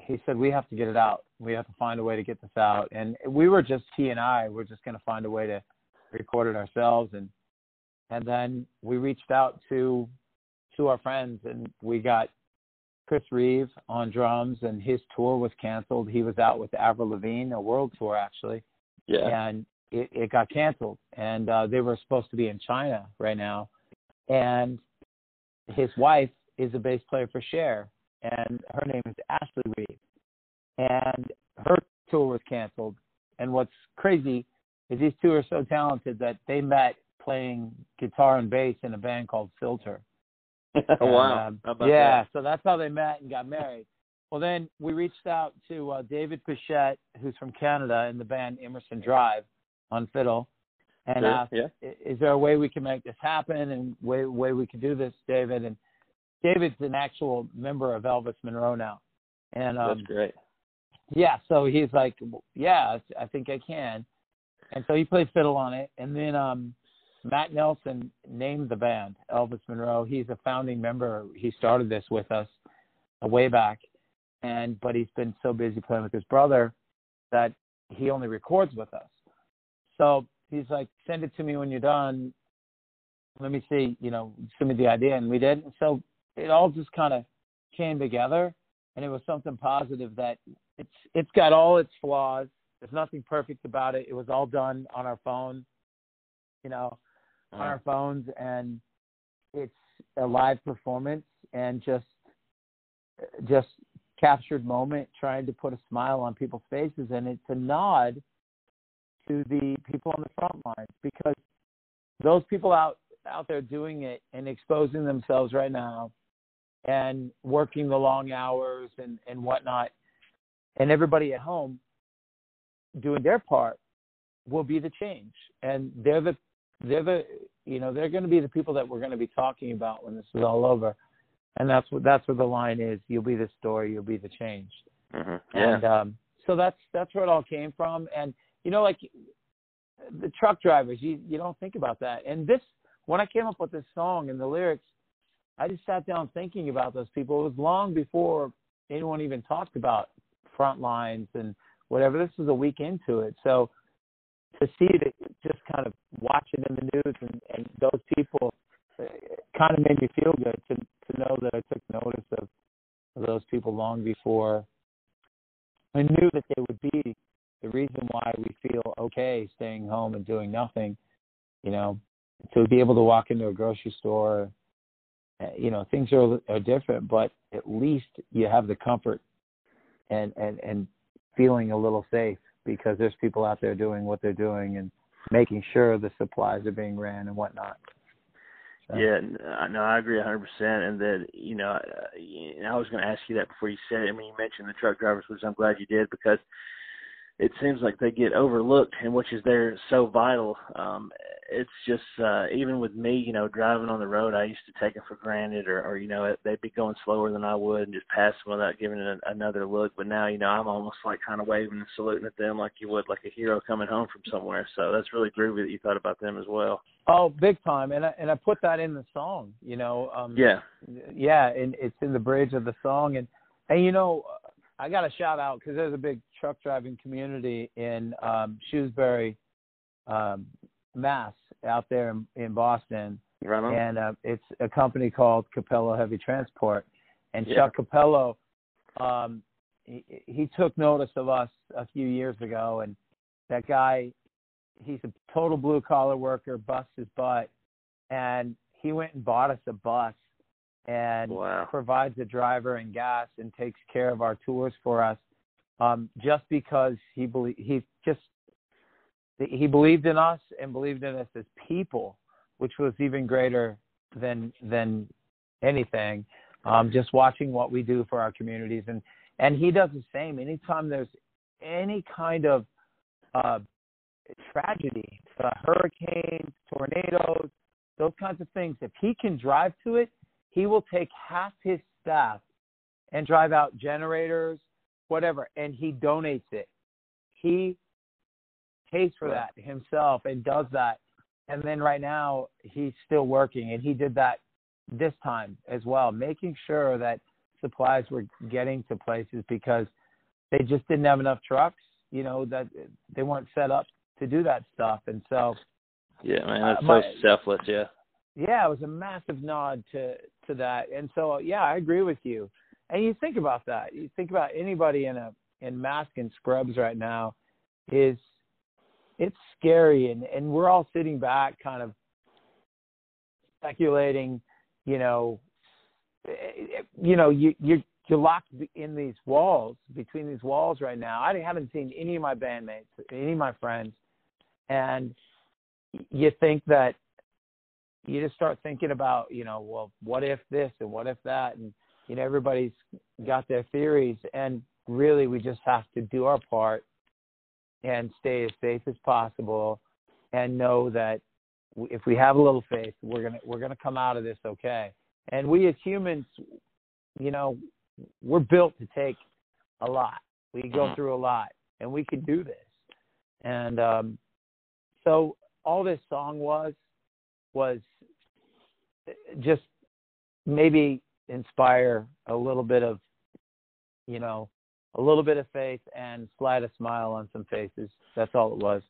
he said, "We have to get it out. We have to find a way to get this out." And we were just he and I. We're just going to find a way to record it ourselves. And and then we reached out to to our friends, and we got Chris Reeve on drums, and his tour was canceled. He was out with Avril Lavigne, a world tour actually, Yeah. and it, it got canceled. And uh, they were supposed to be in China right now, and his wife is a bass player for Cher, and her name is Ashley Reeve, and her tour was canceled. And what's crazy is these two are so talented that they met playing guitar and bass in a band called Filter. wow. And, um, yeah, so that's how they met and got married. Well, then we reached out to uh, David Pichette, who's from Canada, in the band Emerson Drive on fiddle, and Sure, asked, yeah. "Is there a way we can make this happen? And way way we can do this, David?" And David's an actual member of Elvis Monroe now, and um, That's great. yeah, so he's like, yeah, I think I can. And so he played fiddle on it. And then um Matt Nelson named the band Elvis Monroe. He's a founding member. He started this with us uh, way back. And but he's been so busy playing with his brother that he only records with us. So he's like, send it to me when you're done. Let me see, you know, send me the idea. And we did. And so it all just kind of came together. And it was something positive that it's it's got all its flaws. There's nothing perfect about it. It was all done on our phone, you know, on our phones, and it's a live performance and just just captured moment, trying to put a smile on people's faces, and it's a nod to the people on the front lines because those people out out there doing it and exposing themselves right now and working the long hours and and whatnot and everybody at home doing their part will be the change. And they're the they're the you know they're going to be the people that we're going to be talking about when this is all over and that's what that's where the line is. You'll be the story. You'll be the change. Mhm. Yeah. and um so that's that's where it all came from. And you know like the truck drivers you you don't think about that. And this when i came up with this song and the lyrics i just sat down thinking about those people. It was long before anyone even talked about front lines and whatever. This was a week into it, so to see it, just kind of watching in the news and, and those people uh, kind of made me feel good to know that I took notice of, those people long before I knew that they would be the reason why we feel okay staying home and doing nothing. You know, to be able to walk into a grocery store, uh, you know, things are are different, but at least you have the comfort and and and feeling a little safe because there's people out there doing what they're doing and making sure the supplies are being ran and whatnot. So. Yeah, no, I agree 100%. And that, you know, uh, I was going to ask you that before you said it. I mean, you mentioned the truck drivers, which I'm glad you did because it seems like they get overlooked, and which is they're so vital. Um, it's just uh, even with me, you know, driving on the road, I used to take it for granted, or, or you know, they'd be going slower than I would, and just pass them without giving it a, another look. But now, you know, I'm almost like kind of waving and saluting at them like you would like a hero coming home from somewhere. So that's really groovy that you thought about them as well. Oh, big time, and I, and I put that in the song. You know, um, yeah, yeah, and it's in the bridge of the song, and and you know, I got a shout out because there's a big truck driving community in um, Shrewsbury, um, Mass, out there in, in Boston. Right. And uh, it's a company called Capello Heavy Transport. And yeah. Chuck Capello, um, he, he took notice of us a few years ago, and that guy, he's a total blue collar worker, busts his butt, and he went and bought us a bus and wow. provides a driver and gas and takes care of our tours for us um, just because he believe he just he believed in us and believed in us as people, which was even greater than than anything. Um, just watching what we do for our communities and and he does the same. Anytime there's any kind of uh, tragedy, uh, hurricanes, tornadoes, those kinds of things, if he can drive to it, he will take half his staff and drive out generators, whatever, and he donates it. He pays for that himself and does that. And then right now he's still working and he did that this time as well, making sure that supplies were getting to places because they just didn't have enough trucks, you know, that they weren't set up to do that stuff. And so Yeah, man, that's uh, my, so selfless, yeah yeah, it was a massive nod to to that. And so yeah, I agree with you. And you think about that. You think about anybody in a in mask and scrubs right now is it's scary and and we're all sitting back kind of speculating, you know, eh, eh, you know, you you you're locked in these walls between these walls right now. I haven't seen any of my bandmates, any of my friends, and you think that you just start thinking about, you know, well, what if this and what if that, and you know, everybody's got their theories, and really, we just have to do our part and stay as safe as possible, and know that if we have a little faith, we're gonna we're gonna come out of this okay. And we as humans, you know, we're built to take a lot. We go mm-hmm. through a lot, and we can do this. And um, so all this song was was just maybe inspire a little bit of, you know, a little bit of faith and slide a smile on some faces. That's all it was.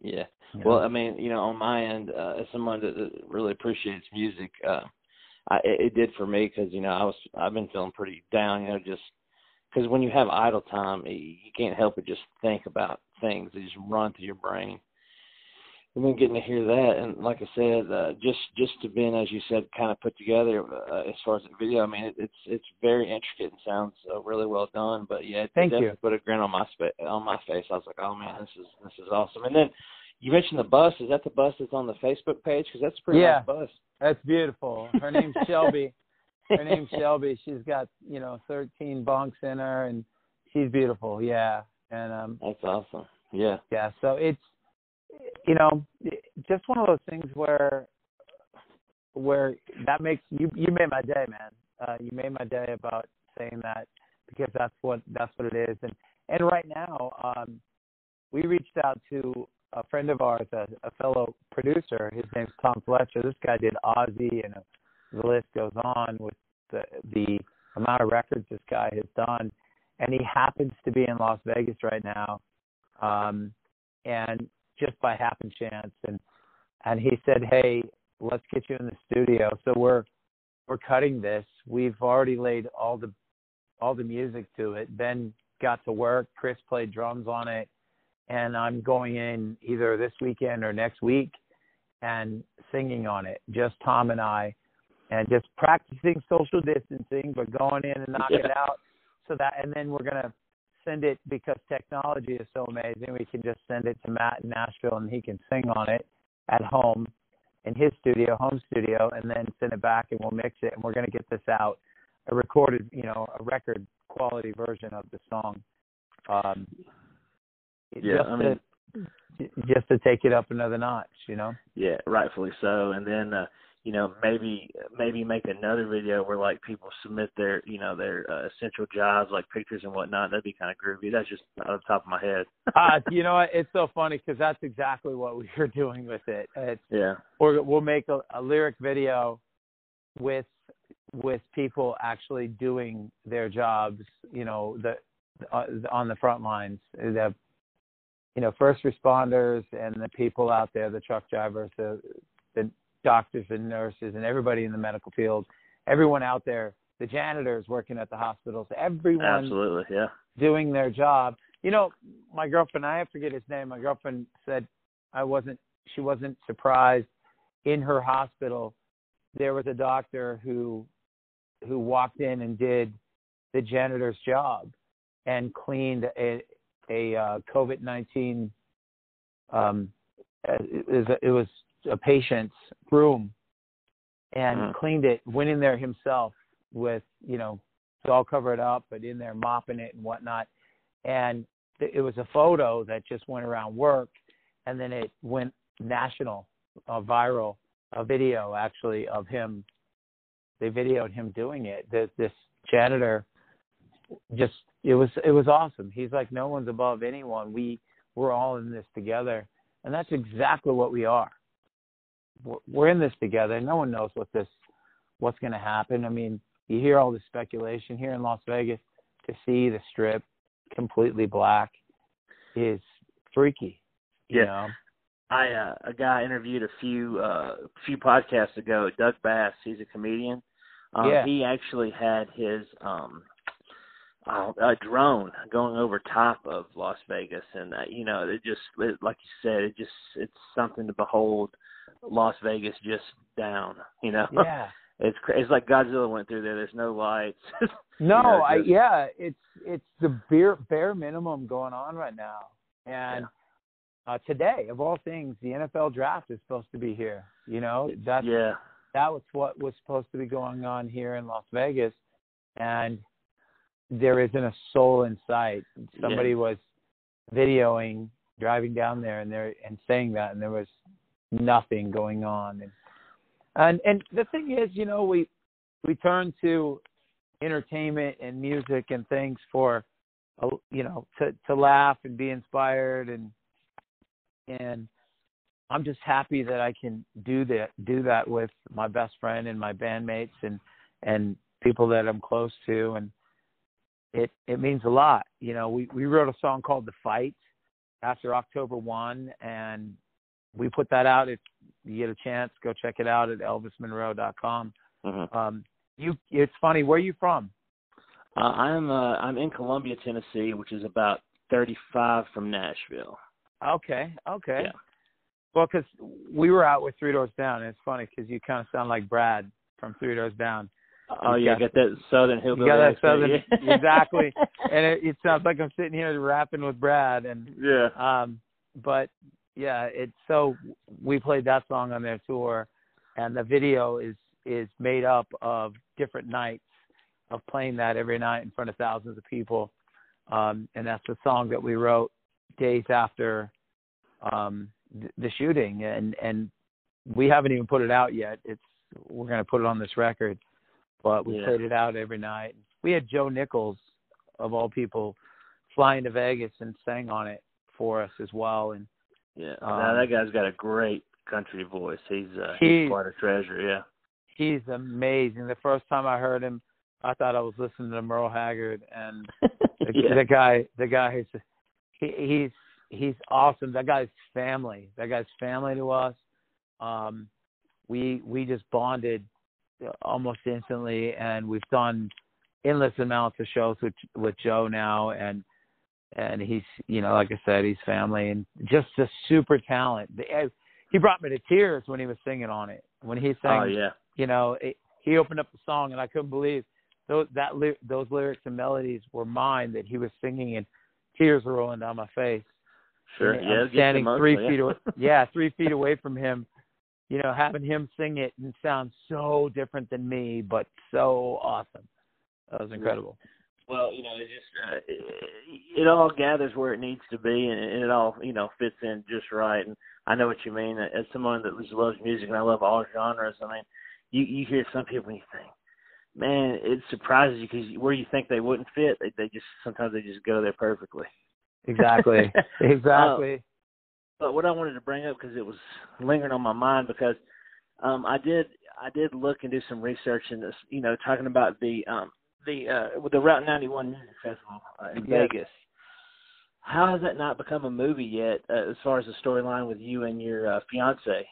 Yeah. Well, I mean, you know, on my end, uh, as someone that, really appreciates music, uh, I, it, it did for me because you know I was I've been feeling pretty down. You know, just because when you have idle time, you can't help but just think about things They just run through your brain we've been getting to hear that, and like I said, uh, just just to been as you said, kind of put together uh, as far as the video. I mean, it, it's it's very intricate and sounds uh, really well done. But yeah, it Thank definitely you. put a grin on my spa- on my face. I was like, oh man, this is this is awesome. And then you mentioned the bus. Is that the bus that's on the Facebook page? Because that's a pretty yeah, nice bus. That's beautiful. Her name's Shelby. Her name's Shelby. She's got you know 13 bunks in her, and she's beautiful. Yeah, and um. That's awesome. Yeah. Yeah. So it's you know, just one of those things where where that makes you you made my day, man. Uh, you made my day about saying that because that's what that's what it is. And and right now, um, we reached out to a friend of ours, a, a fellow producer. His name's Tom Fletcher. This guy did Ozzy, and the list goes on with the the amount of records this guy has done, and he happens to be in Las Vegas right now, um, and just by happen chance, and and he said, "Hey, let's get you in the studio." So we're we're cutting this. We've already laid all the all the music to it. Ben got to work. Chris played drums on it, and I'm going in either this weekend or next week and singing on it. Just Tom and I, and just practicing social distancing, but going in and knocking Yeah. it out. So that, and then we're gonna send it because technology is so amazing. We can just send it to Matt in Nashville, and he can sing on it at home in his studio, home studio, and then send it back, and we'll mix it, and we're gonna get this out, a recorded, you know, a record quality version of the song. Um, Yeah, just I mean- to, just to take it up another notch, you know. Yeah, rightfully so. And then uh, you know, maybe maybe make another video where like people submit their you know their uh, essential jobs like pictures and whatnot. That'd be kind of groovy. That's just on the top of my head. uh, you know what? It's so funny because that's exactly what we were doing with it. It's, Yeah. or we'll make a, a lyric video with with people actually doing their jobs. You know, the uh, on the front lines, the you know first responders and the people out there, the truck drivers, the the doctors and nurses, and everybody in the medical field, everyone out there, the janitors working at the hospitals, everyone Absolutely. Yeah. doing their job. You know, my girlfriend, I have forget his name. My girlfriend said I wasn't she wasn't surprised in her hospital there was a doctor who who walked in and did the janitor's job and cleaned a a uh, COVID-19 um uh, it was it was a patient's room and Mhm. cleaned it went in there himself with you know it's all covered up, but in there mopping it and whatnot. And th- it was a photo that just went around work, and then it went national, uh, viral, a video actually of him. They videoed him doing it. This, this janitor just it was it was awesome. He's like no one's above anyone. We we're all in this together, and that's exactly what we are. We're, in this together. No one knows what this what's going to happen. I mean, you hear all the speculation here in Las Vegas to see the strip completely black is freaky. You Yeah. know? I uh, a guy interviewed a few uh few podcasts ago, Doug Bass, he's a comedian. Um Yeah. he actually had his um uh, a drone going over top of Las Vegas and uh, you know, it just it, like you said, it just it's something to behold Las Vegas just down, you know. Yeah. It's cra- it's like Godzilla went through there. There's no lights. No, You know, I yeah, it's it's the bare bare minimum going on right now. And uh today, of all things, the NFL draft is supposed to be here. You know, that's yeah. that was what was supposed to be going on here in Las Vegas, and there isn't a soul in sight. Somebody Yeah. was videoing driving down there and there and saying that, and there was nothing going on. And and and the thing is, you know, we we turn to entertainment and music and things for, you know, to to laugh and be inspired and and I'm just happy that I can do that do that with my best friend and my bandmates and and people that I'm close to and it it means a lot. You know, we we wrote a song called The Fight after October 1 and we put that out if you get a chance go check it out at elvismonroe.com. Mhm. Um you it's funny where are you from? Uh, I'm uh, I'm in Columbia, Tennessee, which is about 35 from Nashville. Okay, okay. Yeah. Well, because we were out with Three Doors Down, and it's funny because you kind of sound like Brad from Three Doors Down. Oh You yeah, got- got that southern You hillbilly got that accent, southern, yeah. exactly, and it, it sounds like I'm sitting here rapping with Brad, and yeah. um, but yeah, it's so we played that song on their tour, and the video is is made up of different nights of playing that every night in front of thousands of people, um, and that's the song that we wrote days after um, th- the shooting, and and we haven't even put it out yet. It's we're gonna put it on this record, but we Yeah. played it out every night. We had Joe Nichols, of all people, flying to Vegas and sang on it for us as well, and Yeah. Um, now that guy's got a great country voice. He's uh, He- he's quite a treasure. Yeah. he's amazing. The first time I heard him, I thought I was listening to Merle Haggard, and the, Yeah. the guy, the guy, he's he, he's he's awesome. That guy's family. That guy's family to us. Um, we we just bonded almost instantly, and we've done endless amounts of shows with with Joe now, and and he's you know like I said, he's family and just a super talent. He brought me to tears when he was singing on it. When he oh, sang, Oh yeah. you know, it, he opened up the song, and I couldn't believe those that those lyrics and melodies were mine that he was singing, and tears were rolling down my face. Sure. And Yeah. I'm standing three emotional, feet away. Yeah, three feet away from him. You know, having him sing it and sound so different than me, but so awesome. That was incredible. Well, you know, it just uh, it, it all gathers where it needs to be, and, and it all you know fits in just right. And I know what you mean. As someone that just loves music and I love all genres, I mean, you you hear some people and you think, man, it surprises you because where you think they wouldn't fit, they they just sometimes they just go there perfectly. Exactly. exactly. But what I wanted to bring up because it was lingering on my mind because um, I did I did look and do some research in this, you know, talking about the um, the uh, with the Route 91 Music Festival uh, in Yeah. Vegas. How has that not become a movie yet, uh, as far as the storyline with you and your uh, fiance?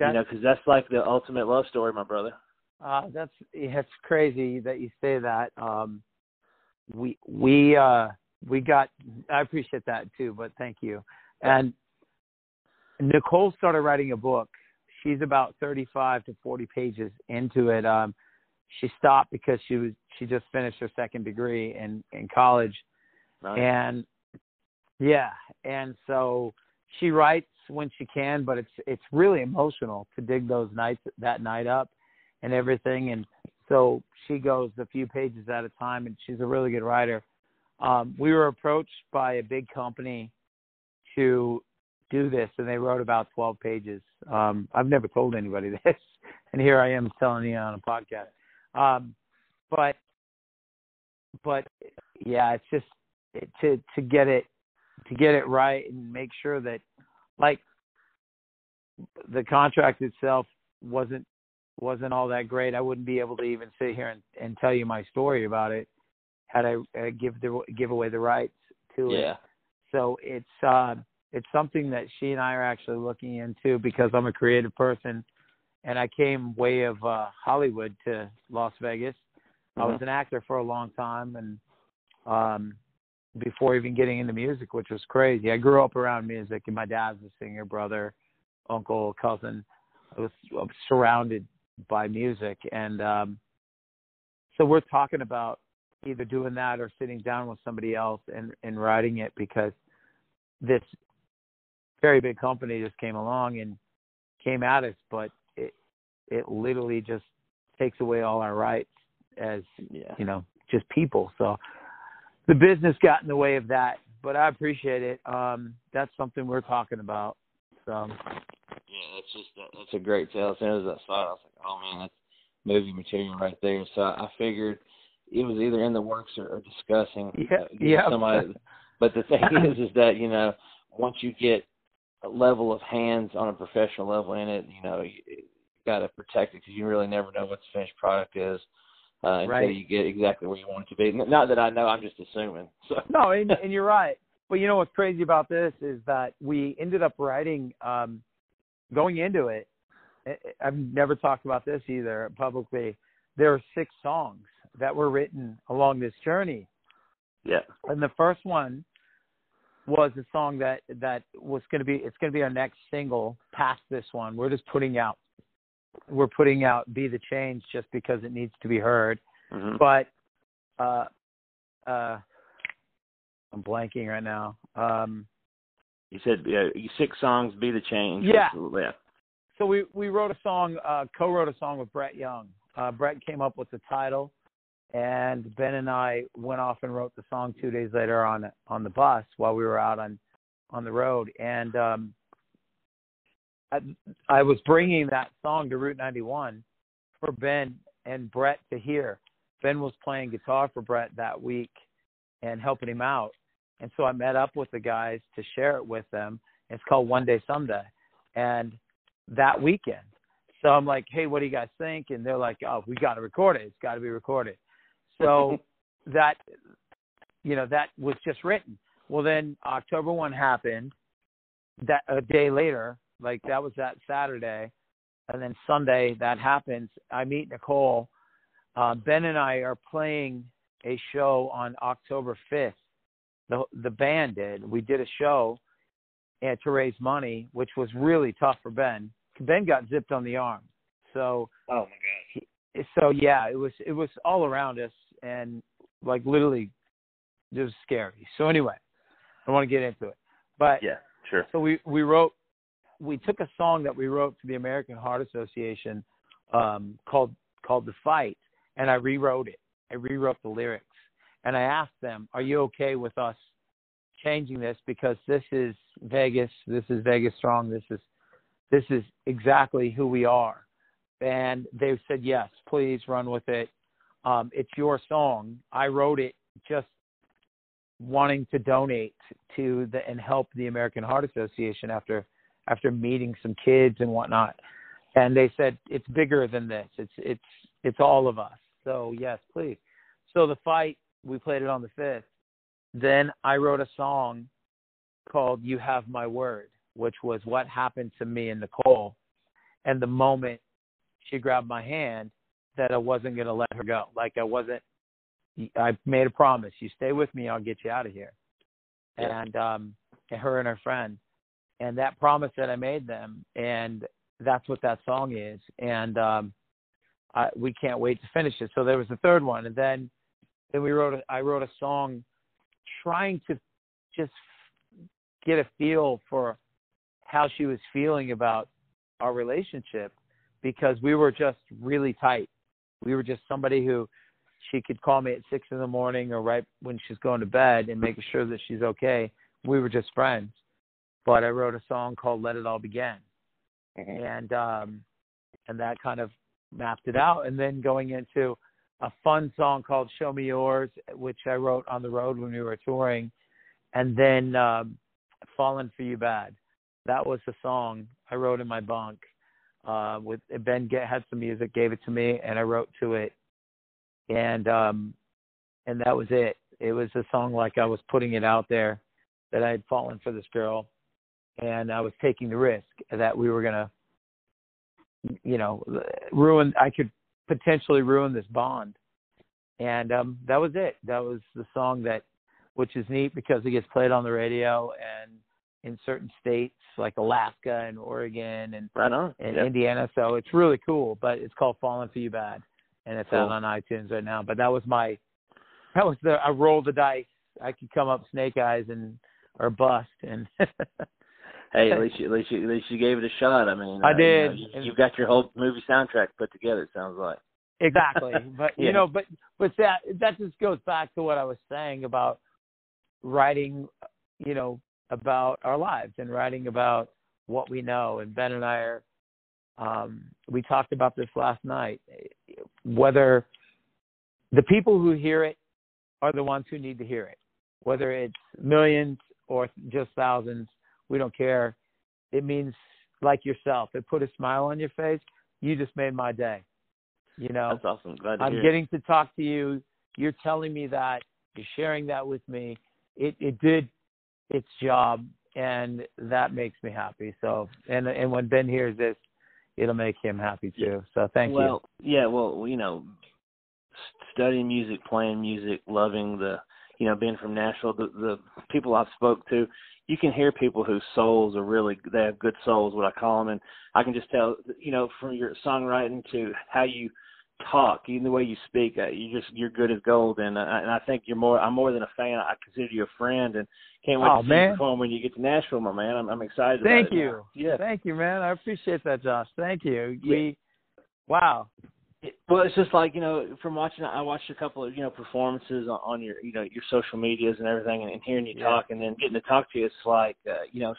you know, because that's like the ultimate love story, my brother. Uh, that's it's crazy that you say that. Um, we we uh, we got. I appreciate that too, but thank you. And Nicole started writing a book. She's about thirty-five to forty pages into it. Um, she stopped because she was she just finished her second degree in in college, Nice. and yeah, and so she writes when she can, but it's it's really emotional to dig those nights that night up and everything. And so she goes a few pages at a time, and she's a really good writer. Um, we were approached by a big company to do this, and they wrote about 12 pages. Um, I've never told anybody this, and here I am telling you on a podcast. Um, but, but yeah, it's just to to get it to get it right and make sure that, like, the contract itself wasn't wasn't all that great. I wouldn't be able to even sit here and, and tell you my story about it had I uh, give the give away the rights to it. yeah. So it's uh it's something that she and I are actually looking into because I'm a creative person and I came way of uh Hollywood to Las Vegas. I was an actor for a long time and um before even getting into music, which was crazy. I grew up around music and my dad's a singer, brother, uncle, cousin. I was, I was surrounded by music and um so we're talking about either doing that or sitting down with somebody else and and writing it because this very big company just came along and came at us but it it literally just takes away all our rights as Yeah. you know just people so the business got in the way of that but i appreciate it um that's something we're talking about so Yeah, it's just that, that's a great tale. As soon as I saw it, I was like, oh man, that's movie material right there. So I figured it was either in the works or, or discussing. Yeah, uh, yeah. Somebody, but the thing is, is that you know, once you get a level of hands on a professional level in it, you know, you, you got to protect it because you really never know what the finished product is. Uh, until Right. you get exactly where you want it to be. Not that I know, I'm just assuming. So No, and, and you're right. But you know what's crazy about this is that we ended up writing, um, going into it. I've never talked about this either publicly. There are six songs that were written along this journey, Yeah. and the first one was a song that that was going to be it's going to be our next single past this one. We're just putting out we're putting out "Be the Change" just because it needs to be heard hmm but uh uh I'm blanking right now. Um You said yeah, six songs be the change. Yeah. Yeah. so we we wrote a song uh co-wrote a song with Brett Young. Uh Brett came up with the title and Ben and I went off and wrote the song 2 days later on on the bus while we were out on on the road and um I, I was bringing that song to Route 91 for Ben and Brett to hear. Ben was playing guitar for Brett that week and helping him out. And so I met up with the guys to share it with them. It's called One Day Someday. And that weekend. So I'm like, hey, what do you guys think? And they're like, oh, we got to record it. It's got to be recorded. So that you know that was just written. Well, then October one happened. That a day later, like that was that Saturday, and then Sunday that happens. I meet Nicole. Uh, ben and I are playing a show on October fifth. The the band did. We did a show and to raise money, which was really tough for Ben. Ben got zipped on the arm. So oh my god. So yeah, it was it was all around us and like literally it was scary. So anyway, I don't want to get into it. But yeah, sure. So we we wrote we took a song that we wrote for the American Heart Association um called called The Fight and I rewrote it. I rewrote the lyrics and I asked them, "Are you okay with us changing this because this is Vegas, this is Vegas Strong, this is this is exactly who we are." And they said, "Yes, please run with it. Um, it's your song. I wrote it just wanting to donate to the and help the American Heart Association after after meeting some kids and whatnot. And they said it's bigger than this. It's it's it's all of us. So yes, please. So the fight we played it on the fifth. Then I wrote a song called "You Have My Word," which was what happened to me and Nicole, and the moment she grabbed my hand that I wasn't going to let her go. Like I wasn't I made a promise. You stay with me, I'll get you out of here. Yeah. And um and her and her friend. And that promise that I made them and that's what that song is. And um I we can't wait to finish it. So there was the third one and then then we wrote a, I wrote a song trying to just get a feel for how she was feeling about our relationship because we were just really tight. We were just somebody who she could call me at six in the morning or right when she's going to bed and making sure that she's okay. We were just friends. But I wrote a song called Let It All Begin. Mm-hmm. And um and that kind of mapped it out. And then going into a fun song called Show Me Yours, which I wrote on the road when we were touring. And then um Fallen for You Bad. That was the song I wrote in my bunk. Uh, with Ben get, had some music, gave it to me, and I wrote to it and um and that was it. It was a song like I was putting it out there that I had fallen for this girl and I was taking the risk that we were gonna you know ruin I could potentially ruin this bond. And um that was it. That was the song that which is neat because it gets played on the radio and in certain states like Alaska and Oregon and right on. and yep. Indiana. So it's really cool. But it's called Falling for You Bad and it's cool. out on iTunes right now. But that was my that was the I rolled the dice. I could come up snake eyes and or bust and Hey, at least you, at least you, at least you gave it a shot. I mean, I uh, did. You, know, you, have got your whole movie soundtrack put together. It sounds like exactly. But yeah. you know, but but that that just goes back to what I was saying about writing. You know, about our lives and writing about what we know. And Ben and I are um, we talked about this last night. Whether the people who hear it are the ones who need to hear it, whether it's millions or just thousands, we don't care. It means like yourself. It put a smile on your face. You just made my day. You know, that's awesome. Glad to I'm hear getting to talk to you. You're telling me that. You're sharing that with me. It it did its job, and that makes me happy. So, and and when Ben hears this, it'll make him happy too. So thank well, you. Well, yeah, well, you know, studying music, playing music, loving the, you know, being from Nashville, the the people I've spoke to, you can hear people whose souls are really they have good souls, what I call them, and I can just tell, you know, from your songwriting to how you talk, even the way you speak, uh, you just you're good as gold, and uh, and I think you're more. I'm more than a fan. I consider you a friend, and can't wait oh, to man. see you perform when you get to Nashville, my man. I'm, I'm excited. Thank about you. Yeah. Thank you, man. I appreciate that, Josh. Thank you. Yeah. We, wow. It, well, it's just like you know, from watching, I watched a couple of you know performances on, on your you know your social medias and everything, and, and hearing you Yeah. talk, and then getting to talk to you, it's like uh, you know,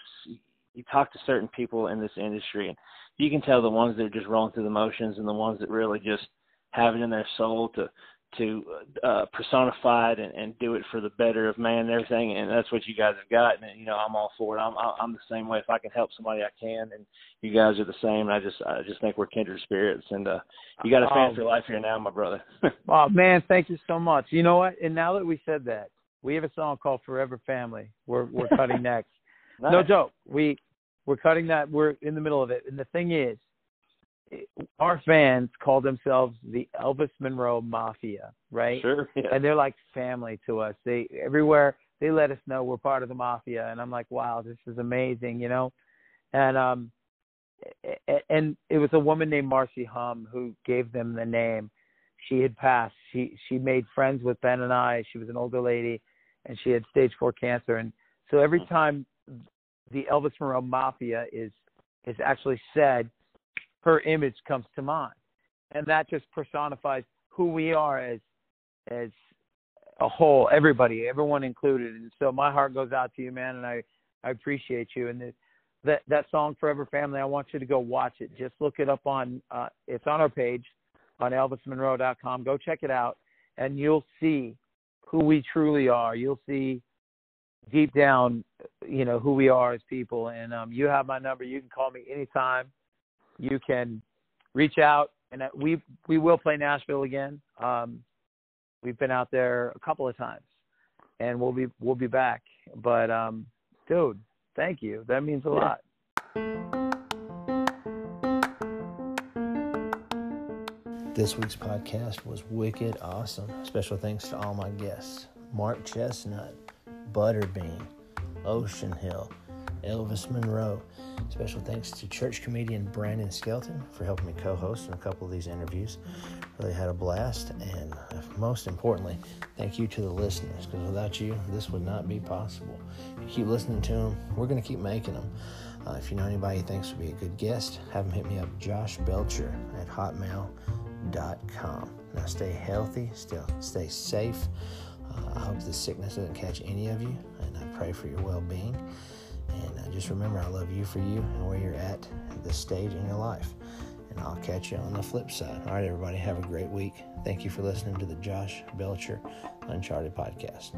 you talk to certain people in this industry, and you can tell the ones that are just rolling through the motions, and the ones that really just have it in their soul to to uh, personify it and, and do it for the better of man and everything. And that's what you guys have got. And you know, I'm all for it. I'm I'm the same way. If I can help somebody, I can. And you guys are the same. And I just I just think we're kindred spirits. And uh, you got a fan Oh. for life here now, my brother. Oh man, thank you so much. You know what? And now that we said that, we have a song called "Forever Family." We're we're cutting next. No joke. We we're cutting that. We're in the middle of it. And the thing is, our fans call themselves the Elvis Monroe Mafia, right? Sure. Yeah. And they're like family to us. They everywhere they let us know we're part of the mafia, and I'm like, wow, this is amazing, you know. And um, and it was a woman named Marcy Hum who gave them the name. She had passed. She she made friends with Ben and I. She was an older lady, and she had stage four cancer. And so every time the Elvis Monroe Mafia is is actually said, her image comes to mind, and that just personifies who we are as as a whole, everybody, everyone included. And so my heart goes out to you, man, and I I appreciate you. And the, that that song Forever Family, I want you to go watch it. Just look it up on uh it's on our page on elvismonroe.com. Go check it out and you'll see who we truly are. You'll see deep down, you know, who we are as people. And um you have my number. You can call me anytime. You can reach out and we we will play Nashville again. Um we've been out there a couple of times and we'll be we'll be back. But um dude, thank you. That means a lot. This week's podcast was wicked awesome. Special thanks to all my guests Mark Chesnutt, Butterbean, Ocean Hill, Elvis Monroe. Special thanks to church comedian Brandon Skelton for helping me co host in a couple of these interviews. Really had a blast. And most importantly, thank you to the listeners because without you, this would not be possible. If you keep listening to them, we're going to keep making them. Uh, if you know anybody you thinks would be a good guest, have them hit me up, Josh Belcher at hotmail.com. Now stay healthy, still stay safe. Uh, I hope the sickness doesn't catch any of you, and I pray for your well being. And uh, just remember, I love you for you and where you're at at this stage in your life. And I'll catch you on the flip side. All right, everybody, have a great week. Thank you for listening to the Josh Belcher Uncharted podcast.